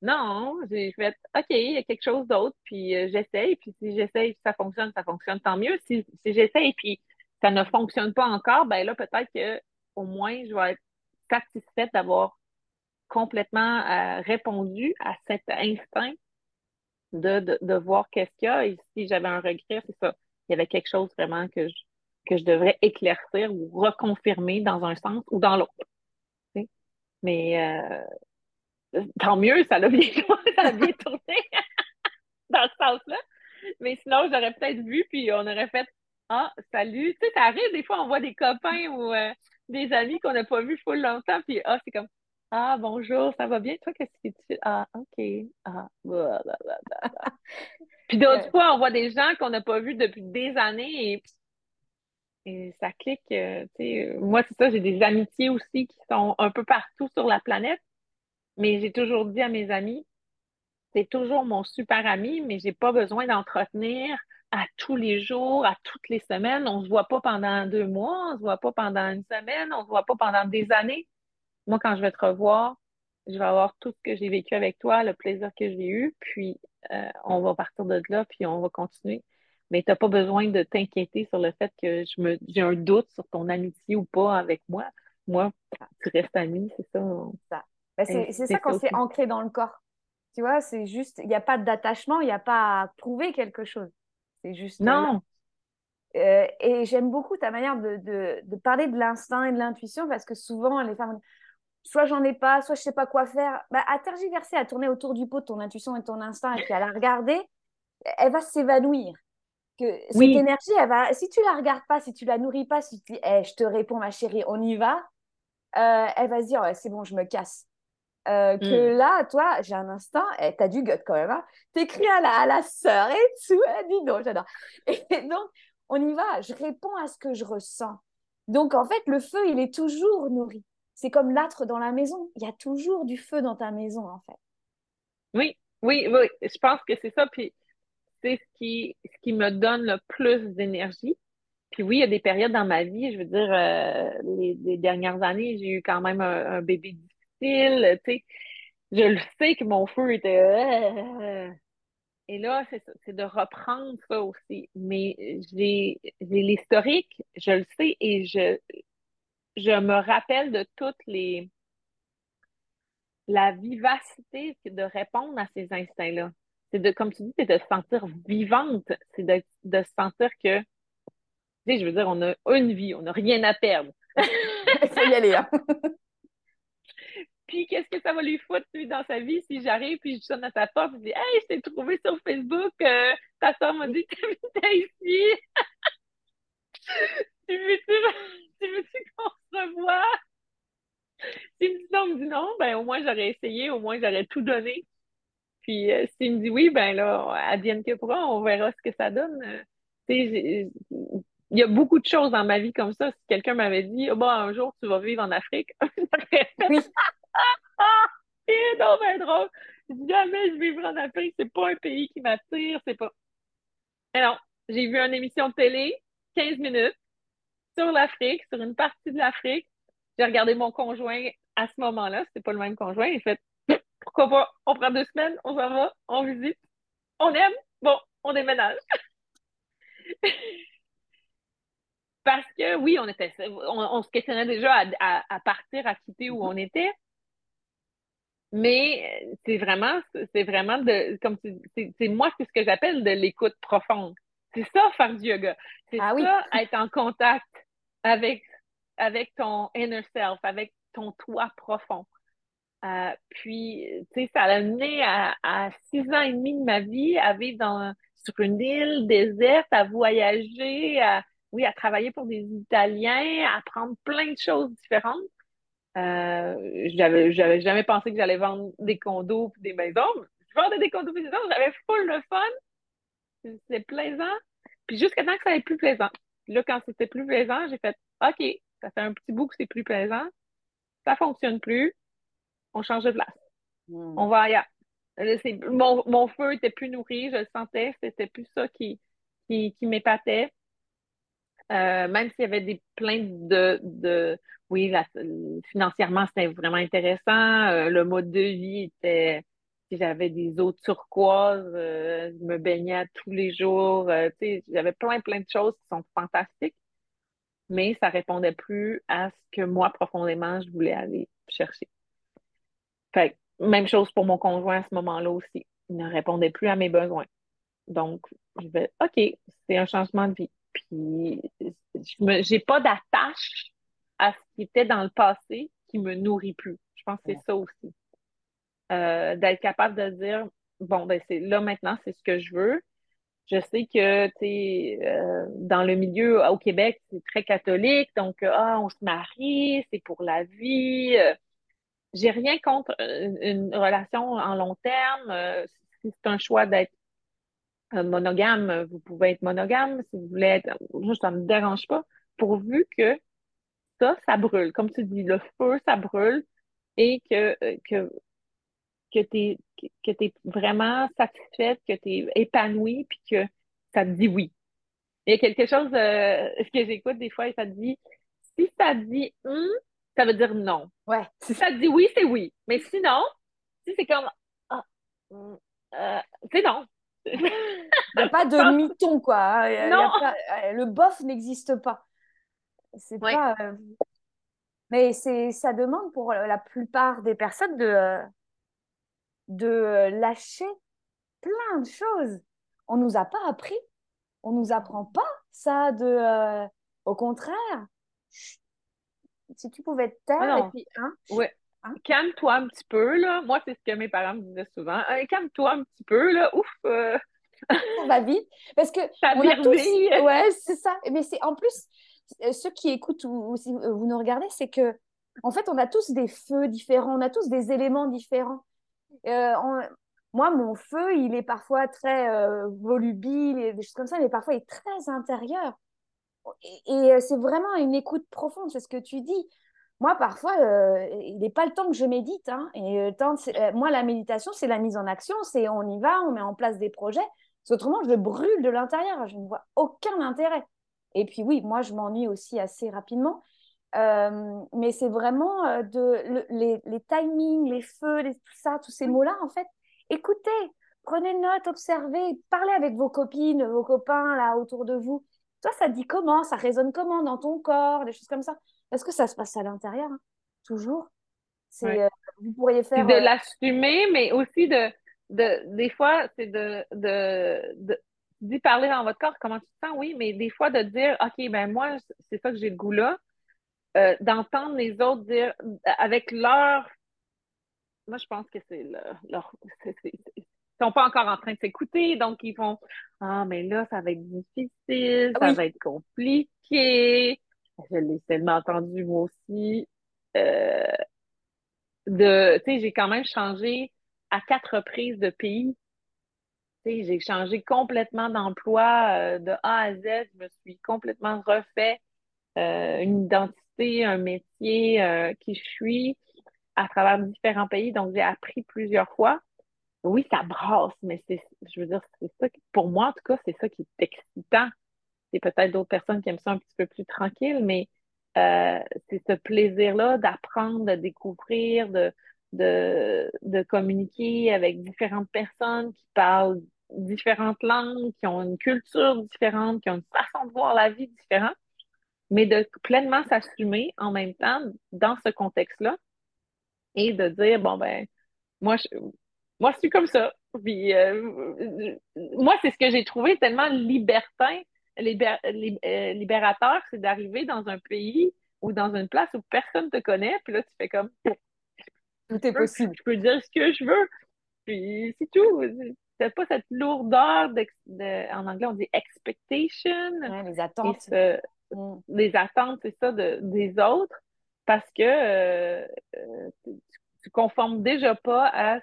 Non, j'ai fait OK, il y a quelque chose d'autre, puis euh, j'essaye, puis si j'essaye, ça fonctionne, ça fonctionne, tant mieux. Si, si j'essaye, puis ça ne fonctionne pas encore, ben là, peut-être que au moins, je vais être satisfaite d'avoir complètement euh, répondu à cet instinct de, de, voir qu'est-ce qu'il y a. Et si j'avais un regret, c'est ça. Il y avait quelque chose vraiment que je, que je devrais éclaircir ou reconfirmer dans un sens ou dans l'autre. Mais euh, tant mieux, ça l'a bien, tourné dans ce sens-là. Mais sinon, j'aurais peut-être vu, puis on aurait fait Ah, salut. Tu sais, ça arrive, des fois, on voit des copains ou euh, des amis qu'on n'a pas vus full longtemps, puis ah, c'est comme Ah, bonjour, ça va bien? Toi, qu'est-ce que tu? Ah, OK. Ah, puis d'autres fois, on voit des gens qu'on n'a pas vus depuis des années et, et ça clique. Euh, sais, moi, c'est ça, j'ai des amitiés aussi qui sont un peu partout sur la planète. Mais j'ai toujours dit à mes amis, c'est toujours mon super ami, mais j'ai pas besoin d'entretenir à tous les jours, à toutes les semaines. On se voit pas pendant deux mois, on se voit pas pendant une semaine, on se voit pas pendant des années. Moi, quand je vais te revoir, je vais avoir tout ce que j'ai vécu avec toi, le plaisir que j'ai eu, puis euh, on va partir de là, puis on va continuer. Mais tu n'as pas besoin de t'inquiéter sur le fait que je me j'ai un doute sur ton amitié ou pas avec moi. Moi, tu restes ami, c'est ça. ça. Bah, c'est ça quand c'est ancré dans le corps. Tu vois, c'est juste, il n'y a pas d'attachement, il n'y a pas à prouver quelque chose. C'est juste. Euh, non. Euh, et j'aime beaucoup ta manière de, de, de parler de l'instinct et de l'intuition parce que souvent, les femmes, soit j'en ai pas, soit je sais pas quoi faire. Bah, à tergiverser, à tourner autour du pot ton intuition et ton instinct et puis à la regarder, elle va s'évanouir. Que cette énergie, elle va, si tu la regardes pas, si tu la nourris pas, si tu dis, hey, je te réponds, ma chérie, on y va, euh, elle va se dire, c'est bon, je me casse. Euh, que mm. là, toi, j'ai un instinct, et t'as du gut quand même, hein. t'écris à la, à la sœur et tout, elle dit non, j'adore. Et donc, on y va, je réponds à ce que je ressens. Donc, en fait, le feu, il est toujours nourri. C'est comme l'âtre dans la maison, il y a toujours du feu dans ta maison, en fait. Oui, oui, oui, je pense que c'est ça, puis c'est ce qui, ce qui me donne le plus d'énergie. Puis oui, il y a des périodes dans ma vie, je veux dire, euh, les, dernières années, j'ai eu quand même un, bébé tu sais. Je le sais que mon feu était. Euh, et là, c'est de reprendre ça aussi. Mais j'ai l'historique, je le sais, et je, je me rappelle de toutes les. la vivacité de répondre à ces instincts-là. C'est de, comme tu dis, c'est de se sentir vivante. C'est de, de se sentir que. Tu sais, je veux dire, on a une vie, on n'a rien à perdre. Faut y aller, hein. Puis qu'est-ce que ça va lui foutre lui, dans sa vie si j'arrive puis je sonne à sa porte et je dis Hey, je t'ai trouvé sur Facebook, euh, ta soeur m'a dit que tu ici. tu veux-tu qu'on se revoie? S'il me dit non, me dit non, ben au moins j'aurais essayé, au moins j'aurais tout donné. Puis euh, s'il me dit oui, ben là, advienne que pourra, on verra ce que ça donne. il y a beaucoup de choses dans ma vie comme ça. Si quelqu'un m'avait dit, oh, bah, un jour, tu vas vivre en Afrique, oui. c'est non, mais drôle. Jamais je vais vivre en Afrique, c'est pas un pays qui m'attire, c'est pas. Mais non, j'ai vu une émission de télé, 15 minutes, sur l'Afrique, sur une partie de l'Afrique. J'ai regardé mon conjoint à ce moment-là, c'était pas le même conjoint. Il fait pourquoi pas, on prend deux semaines, on s'en va, on visite, on aime, bon, on déménage. Parce que oui, on était on, se questionnait déjà à, partir, à quitter où on était. Mais c'est vraiment, c'est vraiment de, comme c'est moi, c'est ce que j'appelle de l'écoute profonde. C'est ça, faire du yoga. C'est ah ça, être en contact avec, avec ton inner self, avec ton toi profond. Euh, puis, tu sais, ça l'a amené à, à, six ans et demi de ma vie à vivre dans, sur une île déserte, à voyager, à, oui, à travailler pour des Italiens, à apprendre plein de choses différentes. Euh, j'avais, j'avais jamais pensé que j'allais vendre des condos et des maisons. Je vendais des condos et des maisons, j'avais full de fun. C'était plaisant. Puis jusqu'à temps que ça n'était plus plaisant. Puis là, quand c'était plus plaisant, j'ai fait OK, ça fait un petit bout que c'est plus plaisant. Ça fonctionne plus. On change de place. Hmm. On va ailleurs. Mon, mon feu était plus nourri, je le sentais, c'était plus ça qui, qui, qui m'épatait. Euh, même s'il y avait des plaintes de, de oui, financièrement, c'était vraiment intéressant. Euh, le mode de vie était, j'avais des eaux turquoises, euh, je me baignais tous les jours, j'avais plein, plein de choses qui sont fantastiques, mais ça répondait plus à ce que moi, profondément, je voulais aller chercher. Fait même chose pour mon conjoint à ce moment-là aussi. Il ne répondait plus à mes besoins. Donc, je vais, OK, c'est un changement de vie. Puis, je n'ai pas d'attache à ce qui était dans le passé qui me nourrit plus. Je pense que c'est ça aussi. Euh, d'être capable de dire, bon, ben, c'est là maintenant, c'est ce que je veux. Je sais que, tu euh, dans le milieu au Québec, c'est très catholique, donc, ah, on se marie, c'est pour la vie. J'ai rien contre une, relation en long terme. si c'est un choix d'être monogame, vous pouvez être monogame. Si vous voulez être, moi, ça ne me dérange pas, pourvu que ça, ça brûle. Comme tu dis, le feu, ça brûle et que, que, que tu es, vraiment satisfaite, que tu es épanouie, puis que ça te dit oui. Il y a quelque chose euh, que j'écoute des fois et ça te dit, si ça dit hum, ça veut dire non. Ouais. Si ça te dit oui, c'est oui. Mais sinon, si c'est comme, ah, hum, euh, c'est non. Il n'y a pas de mython, quoi. non. Euh, le bof n'existe pas. C'est pas. Euh, mais c'est, ça demande pour la plupart des personnes de, de lâcher plein de choses. On nous a pas appris. On nous apprend pas ça de. Euh, au contraire. Si tu pouvais te taire ah et puis. Hein, ouais. Hein? Calme-toi un petit peu, là. Moi, c'est ce que mes parents me disaient souvent. calme-toi un petit peu, là. Ouf! Euh. Ça va vite. Parce que. Ça on a tous... Ouais, c'est ça. Mais c'est en plus, euh, ceux qui écoutent ou, si vous nous regardez, c'est que, en fait, on a tous des feux différents, on a tous des éléments différents. Euh, moi, mon feu, il est parfois très volubile et des choses comme ça, mais parfois il est très intérieur. et c'est vraiment une écoute profonde, c'est ce que tu dis moi, parfois, euh, il n'est pas le temps que je médite. Hein, et euh, euh, moi, la méditation, c'est la mise en action, c'est on y va, on met en place des projets. autrement, je brûle de l'intérieur. Je ne vois aucun intérêt. Et puis oui, moi, je m'ennuie aussi assez rapidement. Mais c'est vraiment de, les, les, timings, les feux, tout ça, tous ces mots-là, en fait. Écoutez, prenez note, observez, parlez avec vos copines, vos copains là autour de vous. Toi, ça te dit comment, ça résonne comment dans ton corps, des choses comme ça. Est-ce que ça se passe à l'intérieur hein? Toujours c'est, euh, Vous pourriez faire. de euh, l'assumer, mais aussi de, de des fois, c'est de, de, d'y parler dans votre corps, comment tu te sens, oui, mais des fois de dire, OK, ben moi, c'est ça que j'ai le goût là, euh, d'entendre les autres dire avec leur. Moi, je pense que c'est leur. ils sont pas encore en train de s'écouter, donc ils vont Ah, mais là, ça va être difficile, ça va être compliqué je l'ai tellement entendu moi aussi. Euh, de, tu sais, j'ai quand même changé à quatre reprises de pays. Tu sais, j'ai changé complètement d'emploi euh, de A à Z. Je me suis complètement refait euh, une identité, un métier qui je suis. à travers différents pays, donc j'ai appris plusieurs fois. Oui, ça brasse, mais c'est, je veux dire, c'est ça, pour moi, en tout cas, c'est ça qui est excitant. C'est peut-être d'autres personnes qui aiment ça un petit peu plus tranquille, mais euh, c'est ce plaisir-là d'apprendre, de découvrir, de communiquer avec différentes personnes qui parlent différentes langues, qui ont une culture différente, qui ont une façon de voir la vie différente, mais de pleinement s'assumer en même temps dans ce contexte-là et de dire, bon, ben, moi, je, moi, je suis comme ça. Puis, euh, moi, c'est ce que j'ai trouvé tellement libertin, euh, libérateur, c'est d'arriver dans un pays ou dans une place où personne ne te connaît, puis là, tu fais comme, tout est possible. Je peux dire ce que je veux. Puis c'est tout. C'est pas cette lourdeur de, en anglais on dit expectation. les attentes. Mm. Les attentes, c'est ça, de, des autres, parce que euh, euh, tu, ne conformes déjà pas à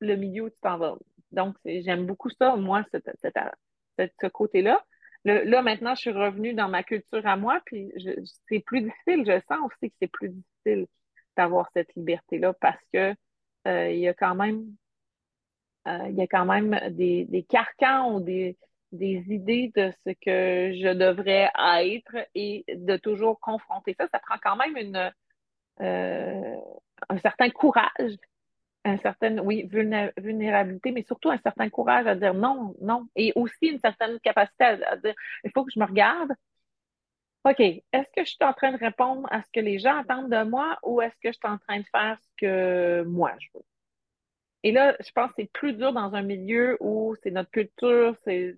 le milieu où tu t'en vas. Donc, j'aime beaucoup ça, moi, ce côté-là. là, maintenant, je suis revenue dans ma culture à moi, puis c'est plus difficile. Je sens aussi que c'est plus difficile d'avoir cette liberté-là parce que euh, il y a quand même y a quand même des, des carcans ou des, des idées de ce que je devrais être et de toujours confronter ça. Ça prend quand même une, euh, un certain courage, un certain, oui, vulnérabilité, mais surtout un certain courage à dire non, non, et aussi une certaine capacité à dire, il faut que je me regarde, OK, est-ce que je suis en train de répondre à ce que les gens attendent de moi ou est-ce que je suis en train de faire ce que moi je veux? Et là, je pense que c'est plus dur dans un milieu où c'est notre culture, c'est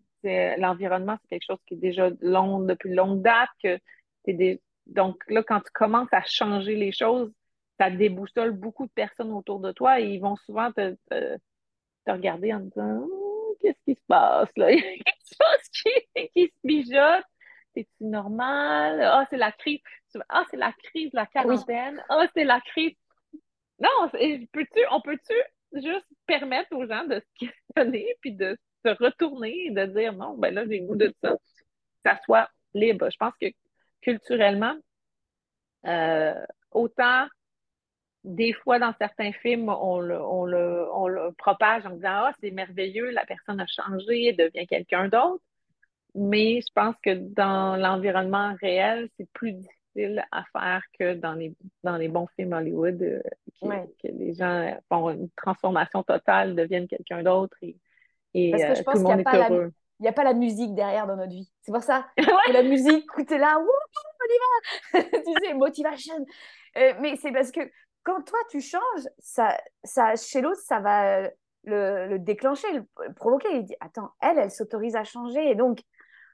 l'environnement, c'est quelque chose qui est déjà long, depuis longue date. Que des... Donc là, quand tu commences à changer les choses, ça déboussole beaucoup de personnes autour de toi et ils vont souvent te, te, regarder en disant oh, Qu'est-ce qui se passe là? Il y a quelque chose qui, qui se mijote c'est-tu normal? Ah, c'est la crise. Ah, c'est la crise de la quarantaine. Ah, c'est la crise. Non, peux-tu, on peut-tu juste permettre aux gens de se questionner puis de se retourner et de dire non, ben là, j'ai goût de ça. Que ça soit libre. Je pense que culturellement, euh, autant des fois dans certains films, on le, on le, on le propage en disant Ah, c'est merveilleux, la personne a changé, elle devient quelqu'un d'autre mais je pense que dans l'environnement réel, c'est plus difficile à faire que dans les, dans les bons films Hollywood, euh, que les gens font une transformation totale, deviennent quelqu'un d'autre et, et Parce que je euh, pense tout le monde est heureux. Il n'y a pas la musique derrière dans notre vie. C'est pour ça que la musique, es là, on y va Tu sais, motivation. Euh, mais c'est parce que quand toi, tu changes, ça, ça, chez l'autre, ça va le, le, déclencher, le provoquer. Il dit, attends, elle, elle s'autorise à changer. Et donc,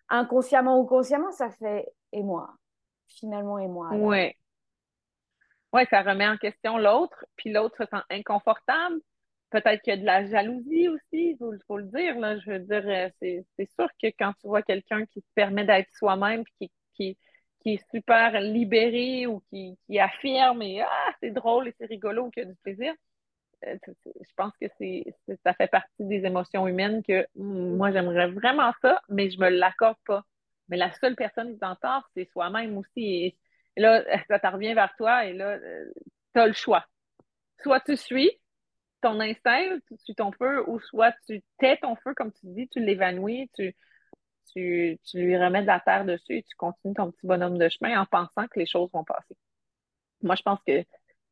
inconsciemment ou consciemment, ça fait et moi, finalement et moi. Oui. Oui, ça remet en question l'autre, puis l'autre se sent inconfortable. Peut-être qu'il y a de la jalousie aussi, il faut, le dire. Là. Je veux dire, euh, c'est, sûr que quand tu vois quelqu'un qui te permet d'être soi-même, qui, qui, qui est super libéré ou qui, qui affirme et ah, c'est drôle et c'est rigolo, qui a du plaisir, euh, je pense que c'est, ça fait partie des émotions humaines que hmm, moi, j'aimerais vraiment ça, mais je me l'accorde pas. Mais la seule personne qui t'en c'est soi-même aussi. Et, là, ça te revient vers toi et là, euh, tu as le choix. Soit tu suis ton instinct, tu suis ton feu, ou soit tu tais ton feu, comme tu dis, tu l'évanouis, tu, tu, tu lui remets de la terre dessus et tu continues ton petit bonhomme de chemin en pensant que les choses vont passer. Moi, je pense que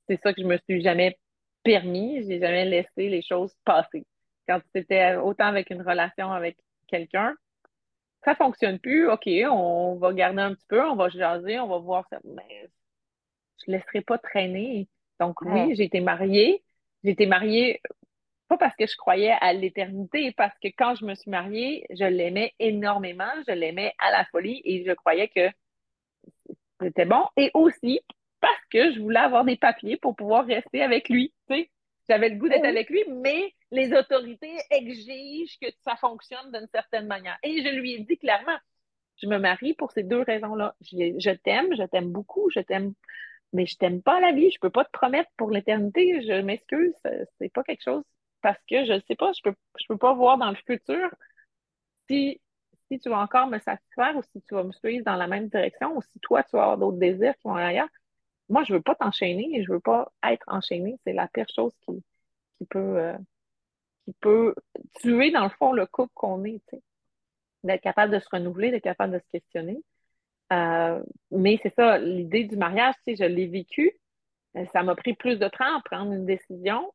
c'est ça que je me suis jamais permis, j'ai jamais laissé les choses passer. Quand c'était autant avec une relation avec quelqu'un, ça fonctionne plus, OK, on va garder un petit peu, on va jaser, on va voir ça. Mais je ne laisserai pas traîner. Donc oui, j'ai été mariée. Été mariée pas parce que je croyais à l'éternité, parce que quand je me suis mariée, je l'aimais énormément, je l'aimais à la folie et je croyais que c'était bon. Et aussi parce que je voulais avoir des papiers pour pouvoir rester avec lui. J'avais le goût d'être avec lui, mais les autorités exigent que ça fonctionne d'une certaine manière. Et je lui ai dit clairement, je me marie pour ces deux raisons-là. Je, t'aime, je t'aime beaucoup, je t'aime, mais je t'aime pas la vie. Je peux pas te promettre pour l'éternité. Je m'excuse, c'est pas quelque chose parce que je sais pas, je peux, je peux pas voir dans le futur si, si tu vas encore me satisfaire ou si tu vas me suivre dans la même direction ou si toi, tu vas avoir d'autres désirs qui vont ailleurs moi, je veux pas t'enchaîner, je veux pas être enchaînée. C'est la pire chose qui, qui peut, euh, qui peut tuer, dans le fond, le couple qu'on est, D'être capable de se renouveler, d'être capable de se questionner. Euh, mais c'est ça, l'idée du mariage, tu sais, je l'ai vécu. Euh, ça m'a pris plus de temps à prendre une décision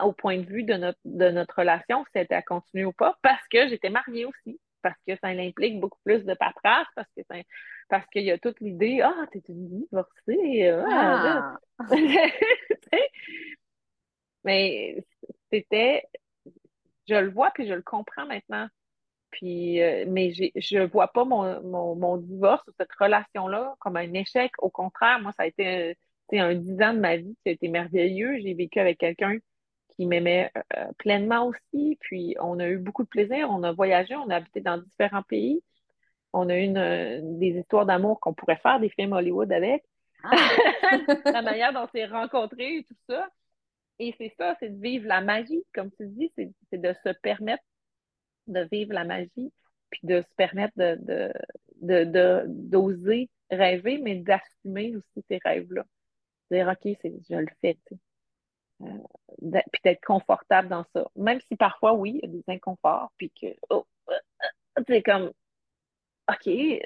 au point de vue de notre, de notre relation, si c'était à continuer ou pas, parce que j'étais mariée aussi, parce que ça implique beaucoup plus de paperasse, parce que parce qu'il y a toute l'idée, ah, t'es une divorcée. Ah, ah. Mais c'était, je le vois puis je le comprends maintenant. Puis, euh, mais je ne vois pas mon, mon, divorce ou cette relation-là comme un échec. Au contraire, moi, ça a été un dix ans de ma vie qui a été merveilleux. J'ai vécu avec quelqu'un qui m'aimait euh, pleinement aussi. Puis, on a eu beaucoup de plaisir. On a voyagé, on a habité dans différents pays. On a eu des histoires d'amour qu'on pourrait faire des films Hollywood avec. Ah! la manière dont on s'est rencontrés et tout ça. Et c'est ça, c'est de vivre la magie, comme tu dis, c'est de se permettre de vivre la magie, puis de se permettre de, d'oser rêver, mais d'assumer aussi ces rêves-là. Dire, OK, je le fais, euh, puis d'être confortable dans ça. Même si parfois, oui, il y a des inconforts, puis que, oh, c'est comme, OK, il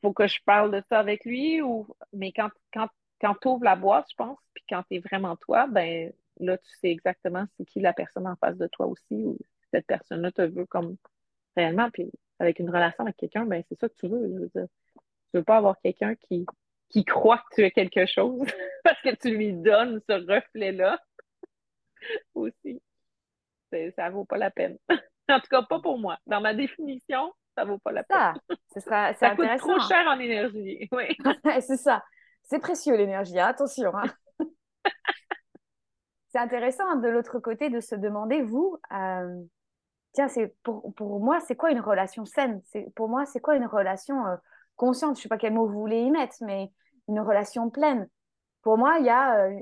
faut que je parle de ça avec lui, ou, mais quand, quand, quand tu ouvres la boîte, je pense, puis quand tu es vraiment toi, ben là, tu sais exactement c'est qui la personne en face de toi aussi, cette personne-là te veut comme réellement. Puis avec une relation avec quelqu'un, ben c'est ça que tu veux. Je veux dire. Tu veux pas avoir quelqu'un qui, qui croit que tu es quelque chose parce que tu lui donnes ce reflet-là aussi. Ça vaut pas la peine. en tout cas, pas pour moi. Dans ma définition, ça vaut pas la peine. Ça, ça coûte trop cher en énergie. Oui. c'est ça. C'est précieux l'énergie, hein. attention. Hein. c'est intéressant de l'autre côté de se demander, vous, euh, tiens, c'est pour, pour moi, c'est quoi une relation saine? C'est, Pour moi, c'est quoi une relation euh, consciente? Je ne sais pas quel mot vous voulez y mettre, mais une relation pleine. Pour moi, il y a euh,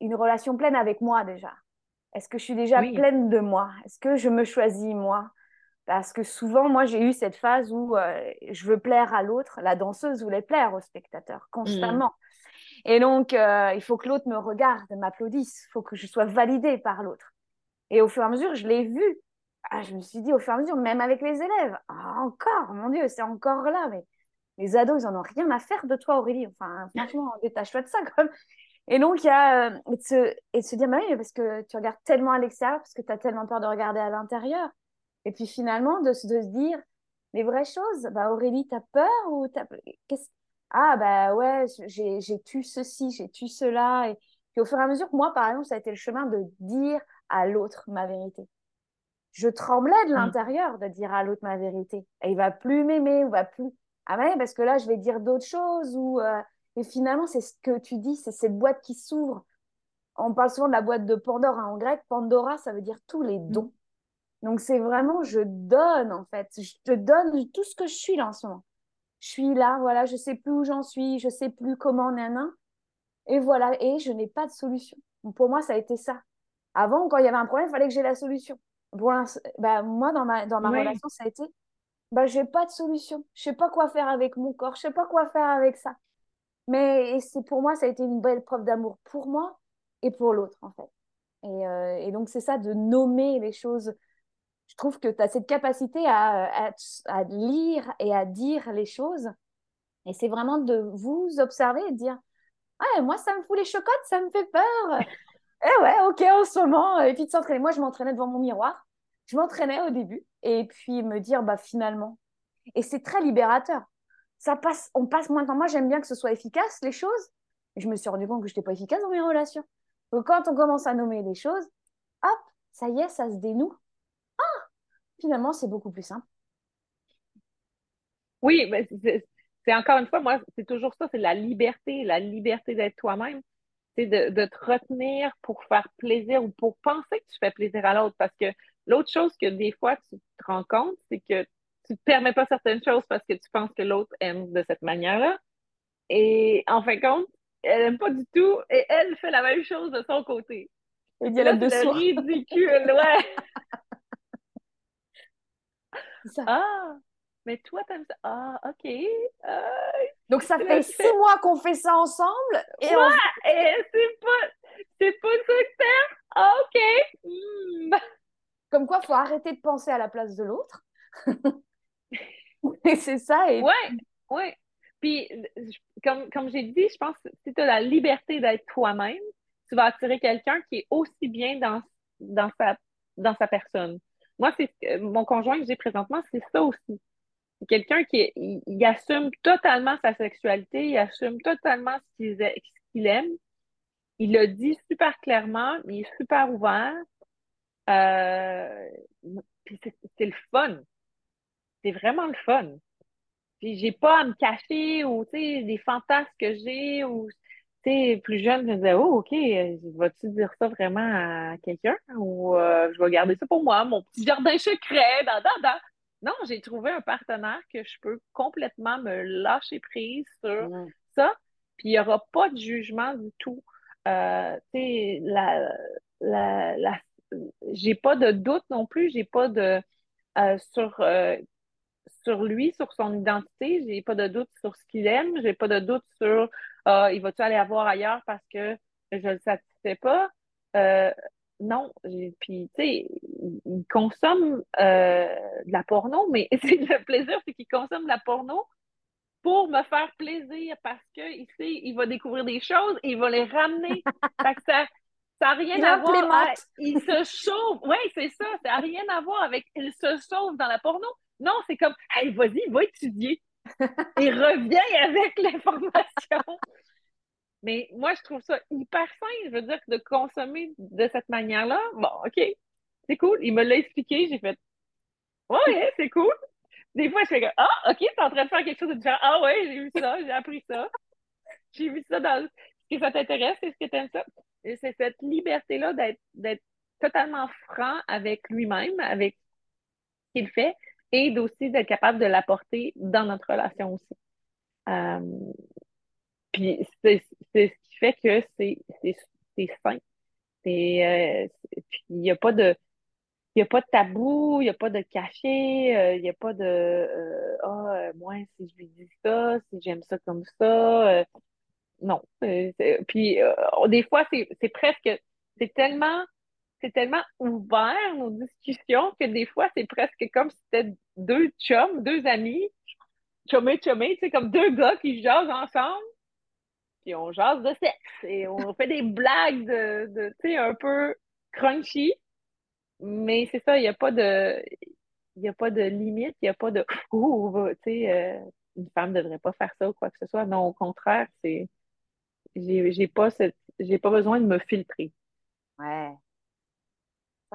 une relation pleine avec moi déjà. Est-ce que je suis déjà pleine de moi? Est-ce que je me choisis moi? Parce que souvent, moi, j'ai eu cette phase où euh, je veux plaire à l'autre. La danseuse voulait plaire au spectateur constamment. Mmh. Et donc, il faut que l'autre me regarde, m'applaudisse. Il faut que je sois validée par l'autre. Et au fur et à mesure, je l'ai vu ah, je me suis dit au fur et à mesure, même avec les élèves, ah, encore, mon Dieu, c'est encore là. Mais les ados, ils n'en ont rien à faire de toi, Aurélie. Enfin, franchement, détache-toi de ça quand même. Et donc, il y a. Euh, et, de se, et se dire, bah oui, parce que tu regardes tellement à l'extérieur, parce que tu as tellement peur de regarder à l'intérieur. Et puis finalement, de, de, se dire les vraies choses. Bah, Aurélie, tu as peur ou t'as. Ah, bah ouais, j'ai tué ceci, j'ai tué cela. Et puis au fur et à mesure, moi, par exemple, ça a été le chemin de dire à l'autre ma vérité je tremblais de mm. l'intérieur de dire à l'autre ma vérité. Et il va plus m'aimer, ou va plus. Ah ouais, parce que là, je vais dire d'autres choses. Ou, euh, Et finalement, c'est ce que tu dis, c'est cette boîte qui s'ouvre. On parle souvent de la boîte de Pandore en grec. Pandora, ça veut dire tous les mm. dons. Donc, c'est vraiment, je donne, en fait. Je te donne tout ce que je suis là en ce moment. Je suis là, voilà, je sais plus où j'en suis, je sais plus comment, nanan. Et voilà, et je n'ai pas de solution. pour moi, ça a été ça. Avant, quand il y avait un problème, il fallait que j'ai la solution bah, moi, dans ma, dans ma relation, ça a été bah, j'ai pas de solution. Je sais pas quoi faire avec mon corps. Je sais pas quoi faire avec ça. Mais c'est pour moi, ça a été une belle preuve d'amour pour moi et pour l'autre, en fait. Et, euh, et donc, c'est ça de nommer les choses. Je trouve que tu as cette capacité à, à, à, lire et à dire les choses. Et c'est vraiment de vous observer et de dire Ah, moi, ça me fout les chocottes, ça me fait peur. Eh ouais, ok, en ce moment. Et puis de s'entraîner. Moi, je m'entraînais devant mon miroir. Je m'entraînais au début. Et puis me dire, bah finalement. Et c'est très libérateur. Ça passe, on passe moins de temps. Moi, j'aime bien que ce soit efficace, les choses. Je me suis rendu compte que je n'étais pas efficace dans mes relations. Donc, quand on commence à nommer les choses, hop, ça y est, ça se dénoue. Ah, finalement, c'est beaucoup plus simple. Oui, mais c'est encore une fois, moi, c'est toujours ça, c'est la liberté, la liberté d'être toi-même de, de, te retenir pour faire plaisir ou pour penser que tu fais plaisir à l'autre. Parce que l'autre chose que des fois tu te rends compte, c'est que tu ne te permets pas certaines choses parce que tu penses que l'autre aime de cette manière-là. Et en fin de compte, elle n'aime pas du tout et elle fait la même chose de son côté. C'est ridicule, ouais. Ah, mais toi, t'aimes ça? Ah, OK. Donc, ça fait six mois qu'on fait ça ensemble. Et et c'est pas, c'est pas sectaire. Ah, OK. Hmm. Comme quoi, il faut arrêter de penser à la place de l'autre. et c'est ça. Et... Ouais, ouais. Puis, comme, comme j'ai dit, je pense que si tu as la liberté d'être toi-même, tu vas attirer quelqu'un qui est aussi bien dans, dans, sa, dans sa personne. Moi, c'est mon conjoint que j'ai présentement, c'est ça aussi. Quelqu'un qui il, assume totalement sa sexualité, il assume totalement ce qu'il aime. Il le dit super clairement, il est super ouvert. Euh, c'est le fun. C'est vraiment le fun. Puis j'ai pas à me cacher ou, des fantasmes que j'ai ou, plus jeune, je me disais, oh, OK, vas-tu dire ça vraiment à quelqu'un ou euh, je vais garder ça pour moi, mon petit jardin secret, da, da, da. Non, j'ai trouvé un partenaire que je peux complètement me lâcher prise sur mm. ça, puis il n'y aura pas de jugement du tout. Euh, tu sais, la, la, la j'ai pas de doute non plus, j'ai pas de euh, sur euh, sur lui, sur son identité, j'ai pas de doute sur ce qu'il aime, j'ai pas de doute sur ah, il va-tu aller avoir ailleurs parce que je le satisfais pas? Euh, non, puis tu sais, il consomme de la porno, mais c'est le plaisir, c'est qu'il consomme de la porno pour me faire plaisir parce qu'il sait, il va découvrir des choses et il va les ramener. fait que ça, n'a rien à voir. il se chauffe. Oui, c'est ça. Ça n'a rien à voir avec il se sauve dans la porno. Non, c'est comme, hey, vas-y, va étudier. Il revient avec l'information. Mais moi, je trouve ça hyper sain. Je veux dire de consommer de cette manière-là, bon, OK, c'est cool. Il me l'a expliqué. J'ai fait, ouais, c'est cool. Des fois, je fais, ah, OK, tu es en train de faire quelque chose de différent. Ah, ouais, j'ai vu ça, j'ai appris ça. J'ai vu ça dans. Est-ce que ça t'intéresse? Est-ce que tu aimes ça? c'est cette liberté-là d'être totalement franc avec lui-même, avec ce qu'il fait, et aussi d'être capable de l'apporter dans notre relation aussi. Euh, puis c'est ce qui fait que c'est sain. Euh, il n'y a pas de a pas de tabou, il n'y a pas de cachet, euh, il n'y a pas de Ah, moi, si je lui dis ça, si j'aime ça comme ça, non. Puis euh, des fois, c'est presque, c'est tellement, c'est tellement ouvert nos discussions que des fois, c'est presque comme si c'était deux chums, deux amis, chumé, chumé, tu sais, comme deux gars qui jasent ensemble, puis on jase de sexe et on fait des blagues de, de tu sais, un peu crunchy. Mais c'est ça, il n'y a pas de, il a pas de limite, il n'y a pas de, ouh, tu sais, euh, une femme ne devrait pas faire ça ou quoi que ce soit. Non, au contraire, c'est, j'ai, j'ai pas cette, j'ai pas besoin de me filtrer. Ouais.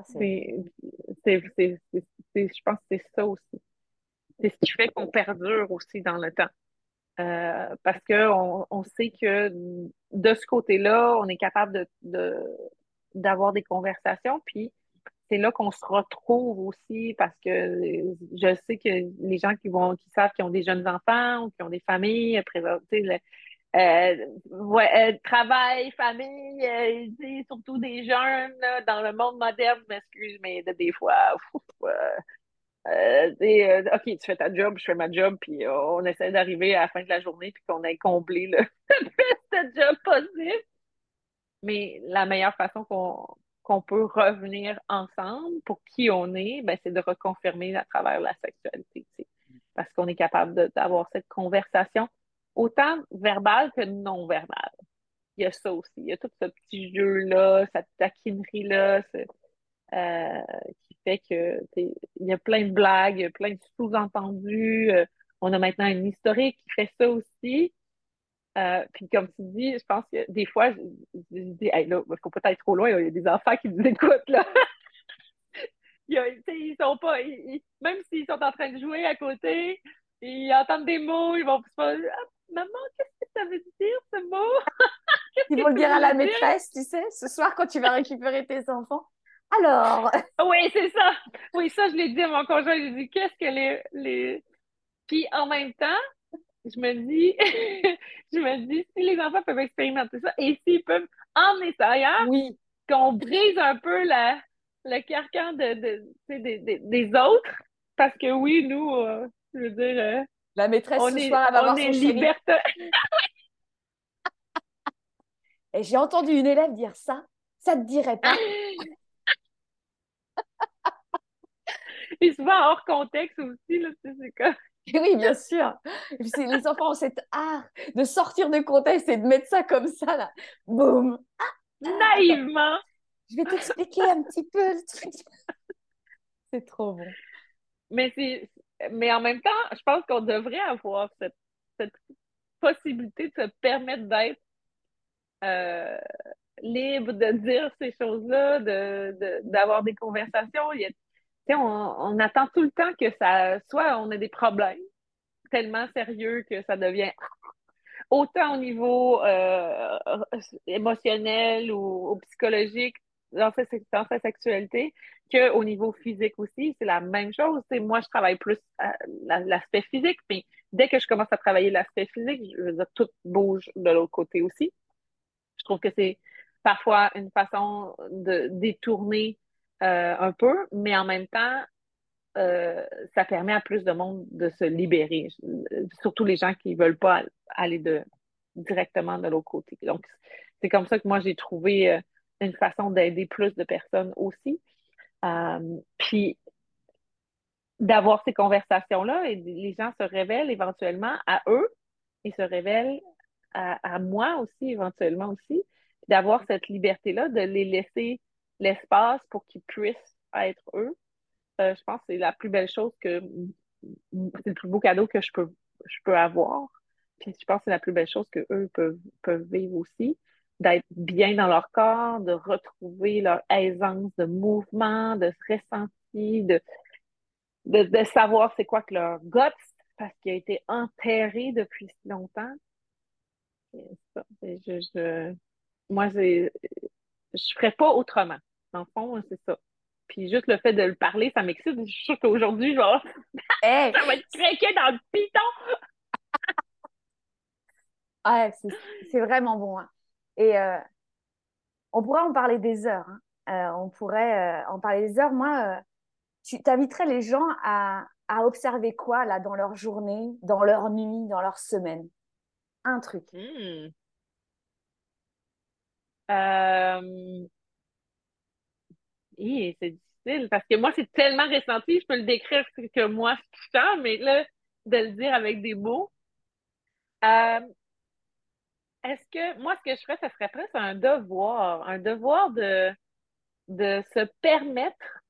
c'est, je pense que c'est ça aussi. C'est ce qui fait qu'on perdure aussi dans le temps. Euh, parce qu'on on sait que de ce côté-là, on est capable d'avoir des conversations, puis c'est là qu'on se retrouve aussi parce que je sais que les gens qui vont qui savent qu'ils ont des jeunes enfants ou qui ont des familles, sais euh, ouais, euh, travail, famille, euh, surtout des jeunes dans le monde moderne, m'excuse, mais des fois, OK, tu fais ta job, je fais ma job, puis on essaie d'arriver à la fin de la journée, puis qu'on ait comblé le ce job possible. Mais la meilleure façon qu'on peut revenir ensemble pour qui on est, ben, c'est de reconfirmer à travers la sexualité. Parce qu'on est capable d'avoir cette conversation autant verbal que non verbal. Il y a ça aussi. Il y a tout ce petit jeu-là, cette taquinerie-là, euh, fait que il y a plein de blagues, plein de sous-entendus. Euh, on a maintenant une historique qui fait ça aussi. Euh, puis comme tu dis, je pense que des fois, je, dis, hey, là, il faut pas être trop loin, il y a des enfants qui nous écoutent, là. ils, ils sont pas, même s'ils sont en train de jouer à côté, ils entendent des mots, ils vont se dire, ah, Maman, qu'est-ce que ça veut dire ce mot? Ils vont le dire à la maîtresse, tu sais, ce soir quand tu vas récupérer tes enfants. Alors? Oui, c'est ça. Oui, ça, je l'ai dit à mon conjoint. J'ai dit, qu'est-ce que les, les. Puis en même temps, je me dis, je me dis, si les enfants peuvent expérimenter ça et s'ils peuvent emmener ça ailleurs, oui. qu'on brise un peu la, le carcan de, de, des autres. Parce que oui, nous, euh, je veux dire, euh, La maîtresse on ce est, soir, elle va on voir est son liberté. Et j'ai entendu une élève dire ça. Ça te dirait pas? Et souvent hors contexte aussi, là, c'est comme... Oui, bien sûr. Les enfants ont cet art de sortir de contexte et de mettre ça comme ça, là. Boum. naïvement. Je vais t'expliquer un petit peu le truc. C'est trop bon. Mais c'est, mais en même temps, je pense qu'on devrait avoir cette, cette possibilité de se permettre d'être euh, libre, de dire ces choses-là, de, de- d'avoir des conversations. Il y a- on, attend tout le temps que ça, soit on a des problèmes tellement sérieux que ça devient autant au niveau euh, émotionnel ou, psychologique dans sa, dans sexualité qu'au niveau physique aussi. C'est la même chose. Moi, je travaille plus l'aspect physique, mais dès que je commence à travailler l'aspect physique, je veux dire, tout bouge de l'autre côté aussi. Je trouve que c'est parfois une façon de détourner euh, un peu, mais en même temps, euh, ça permet à plus de monde de se libérer, surtout les gens qui veulent pas aller de, directement de l'autre côté. Donc, c'est comme ça que moi, j'ai trouvé euh, une façon d'aider plus de personnes aussi. Puis, d'avoir ces conversations-là et les gens se révèlent éventuellement à eux et se révèlent à moi aussi, éventuellement aussi, d'avoir cette liberté-là, de les laisser l'espace pour qu'ils puissent être eux. Euh, je pense que c'est la plus belle chose que c'est le plus beau cadeau que je peux, je peux avoir. Puis je pense que c'est la plus belle chose que eux peuvent, peuvent vivre aussi, d'être bien dans leur corps, de retrouver leur aisance de mouvement, de se ressentir, de, de, savoir c'est quoi que leur guts, parce qu'il a été enterré depuis si longtemps. Ça. Je, moi, c'est, je ferais pas autrement. Dans le fond, c'est ça. Puis juste le fait de le parler, ça m'excite. Je suis sûre qu'aujourd'hui, je vais avoir- ça va être craqué dans le piton. ouais, c'est vraiment bon. hein. Et euh, on pourrait en parler des heures. hein. Euh, on pourrait euh, en parler des heures. Moi, tu t'inviterais les gens à, à observer quoi là dans leur journée, dans leur nuit, dans leur semaine? Un truc. Hmm. Euh... c'est difficile parce que moi, c'est tellement ressenti, je peux le décrire que moi je sens, mais là, de le dire avec des mots. Euh, Est-ce que moi, ce que je ferais, ce serait presque un devoir, un devoir de, de se permettre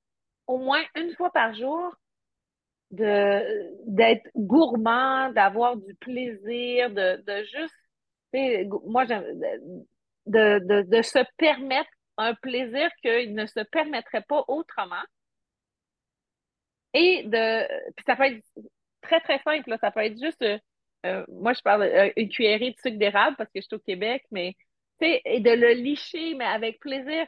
au moins une fois par jour d'être gourmand, d'avoir du plaisir, de, de juste, moi, de, de, de se permettre un plaisir qu'il ne se permettrait pas autrement. Et de, puis ça peut être très, très simple, là. ça peut être juste, euh, euh, moi je parle euh, une cuillerée de sucre d'érable parce que je suis au Québec, mais tu sais, et de le licher, mais avec plaisir.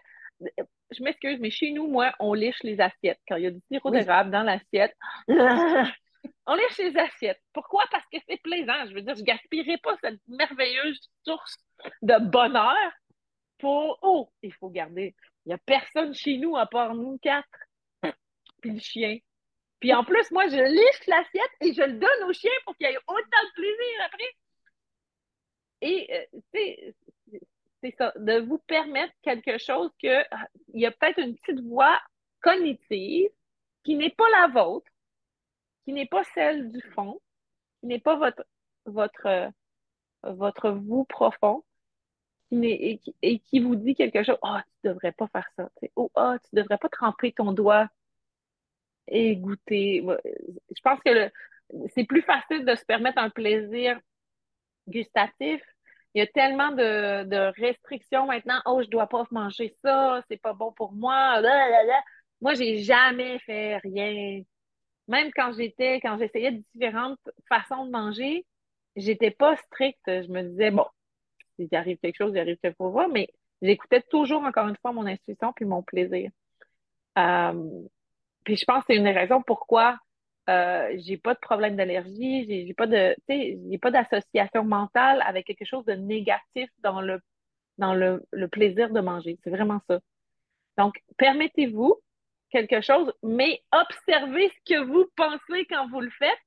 Je m'excuse, mais chez nous, moi, on liche les assiettes. Quand il y a du sirop Oui. d'érable dans l'assiette, on liche les assiettes. Pourquoi? Parce que c'est plaisant. Je veux dire, je gaspillerai pas cette merveilleuse source de bonheur pour, oh, il faut garder. Il n'y a personne chez nous à part nous quatre, puis le chien. Puis en plus, moi, je liche l'assiette et je le donne au chien pour qu'il ait autant de plaisir après. Et, euh, c'est ça, de vous permettre quelque chose que ah, il y a peut-être une petite voix cognitive qui n'est pas la vôtre, qui n'est pas celle du fond, qui n'est pas votre, votre, euh, votre vous profond, qui et, qui, et qui vous dit quelque chose. Ah, tu devrais pas faire ça. Oh, ah, tu devrais pas tremper ton doigt et goûter. Ouais, Je pense que c'est plus facile de se permettre un plaisir gustatif. Il y a tellement de, restrictions maintenant. Oh, je dois pas manger ça, c'est pas bon pour moi. Là. Moi, j'ai jamais fait rien. Même quand j'étais, quand j'essayais différentes façons de manger, j'étais pas stricte. Je me disais, bon, s'il arrive quelque chose, il arrive quelque chose, mais j'écoutais toujours, encore une fois, mon intuition puis mon plaisir. Euh, puis je pense que c'est une des raisons pourquoi euh, j'ai pas de problème d'allergie, j'ai pas de, j'ai pas d'association mentale avec quelque chose de négatif dans le, dans le plaisir de manger. C'est vraiment ça. Donc, permettez-vous quelque chose, mais observez ce que vous pensez quand vous le faites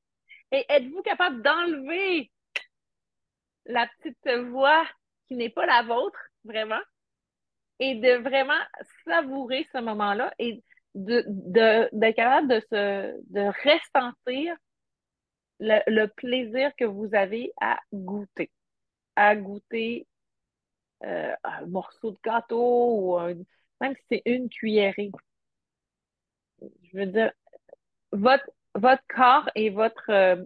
Et êtes-vous capable d'enlever la petite voix qui n'est pas la vôtre, vraiment, et de vraiment savourer ce moment-là et de, d'être capable de, se, de ressentir le, plaisir que vous avez à goûter. À goûter euh, un morceau de gâteau ou même si c'est une cuillerée. Je veux dire, votre, corps et votre, euh,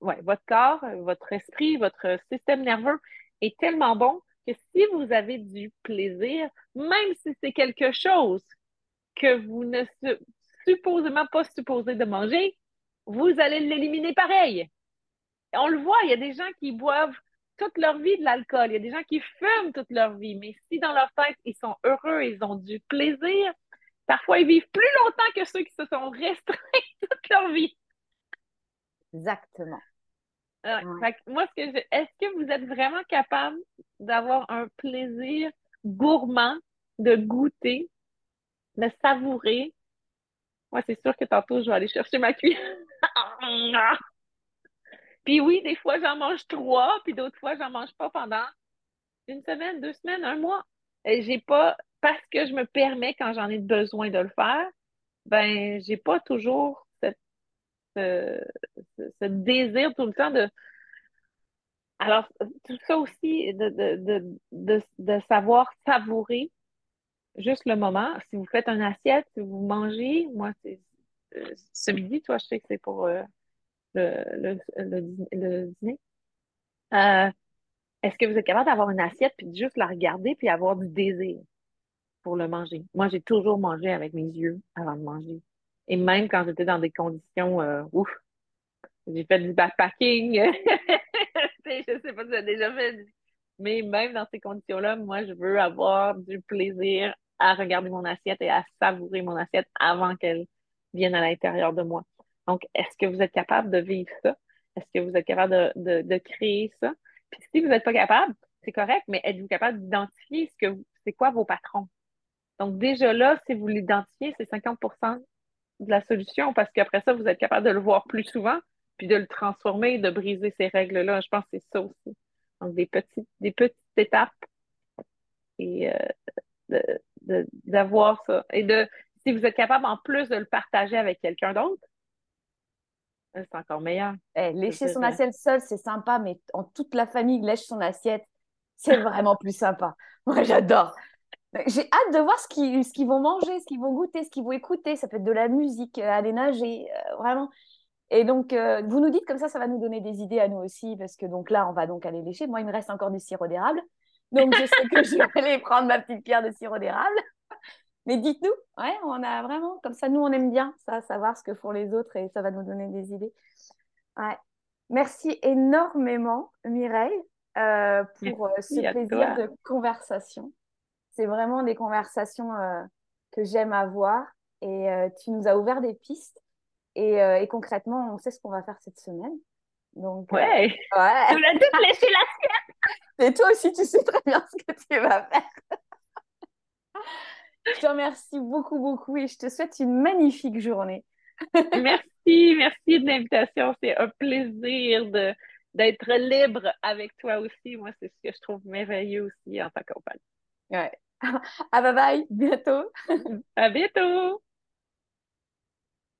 votre corps, votre esprit, votre système nerveux est tellement bon que si vous avez du plaisir, même si c'est quelque chose que vous ne supposément pas supposé de manger, vous allez l'éliminer pareil. On le voit, il y a des gens qui boivent toute leur vie de l'alcool, il y a des gens qui fument toute leur vie, mais si dans leur tête, ils sont heureux, ils ont du plaisir, parfois ils vivent plus longtemps que ceux qui se sont restreints toute leur vie. Exactement. moi, ce que est-ce que vous êtes vraiment capable d'avoir un plaisir gourmand, de goûter, de savourer? Moi, c'est sûr que tantôt, je vais aller chercher ma cuillère. puis oui, des fois, j'en mange trois, puis d'autres fois, j'en mange pas pendant une semaine, deux semaines, un mois. Et j'ai pas, parce que je me permets quand j'en ai besoin de le faire, ben, j'ai pas toujours ce, désir tout le temps de. Alors, tout ça aussi, de, savoir savourer juste le moment. Si vous faites une assiette, si vous mangez, moi, c'est euh, ce midi, toi, je sais que c'est pour euh, le, le, dîner. Euh, est-ce que vous êtes capable d'avoir une assiette puis juste la regarder puis avoir du désir? Pour le manger? Moi, j'ai toujours mangé avec mes yeux avant de manger. Et même quand j'étais dans des conditions, euh, ouf, j'ai fait du backpacking. je sais pas si j'ai déjà fait, mais même dans ces conditions-là, moi, je veux avoir du plaisir à regarder mon assiette et à savourer mon assiette avant qu'elle vienne à l'intérieur de moi. Donc, est-ce que vous êtes capable de vivre ça? Est-ce que vous êtes capable de, de, créer ça? Puis si vous n'êtes pas capable, c'est correct, mais êtes-vous capable d'identifier ce que c'est quoi vos patrons? Donc, déjà là, si vous l'identifiez, c'est 50% de la solution parce qu'après ça, vous êtes capable de le voir plus souvent, puis de le transformer, de briser ces règles-là. Je pense que c'est ça aussi. Donc, des petites, des petites étapes et euh, d'avoir ça. Et de, si vous êtes capable en plus de le partager avec quelqu'un d'autre, euh, c'est encore meilleur. Eh, lécher son assiette seul, c'est sympa, mais en toute la famille lèche son assiette, c'est vraiment plus sympa. Moi, j'adore. J'ai hâte de voir ce qu'ils vont manger, ce qu'ils vont goûter, ce qu'ils vont écouter. Ça peut être de la musique, euh, aller nager, euh, vraiment. Et donc, euh, vous nous dites comme ça, ça va nous donner des idées à nous aussi, parce que donc là, on va donc aller lécher. Moi, il me reste encore du sirop d'érable. Donc, je sais que je vais aller prendre ma petite pierre de sirop d'érable. Mais dites-nous, ouais, on a vraiment, comme ça, nous, on aime bien ça, savoir ce que font les autres et ça va nous donner des idées. Ouais. Merci énormément, Mireille, pour ce plaisir de conversation c'est vraiment des conversations euh, que j'aime avoir. Et euh, tu nous as ouvert des pistes. Euh, et, concrètement, on sait ce qu'on va faire cette semaine. Donc, ouais. ouais. Tu l'as tout laissé la Et toi aussi, tu sais très bien ce que tu vas faire. je te remercie beaucoup, beaucoup et je te souhaite une magnifique journée. merci, merci de l'invitation. C'est un plaisir de, d'être libre avec toi aussi. Moi, c'est ce que je trouve merveilleux aussi en ta compagnie. Ouais. ah bye bye, bientôt. à bientôt.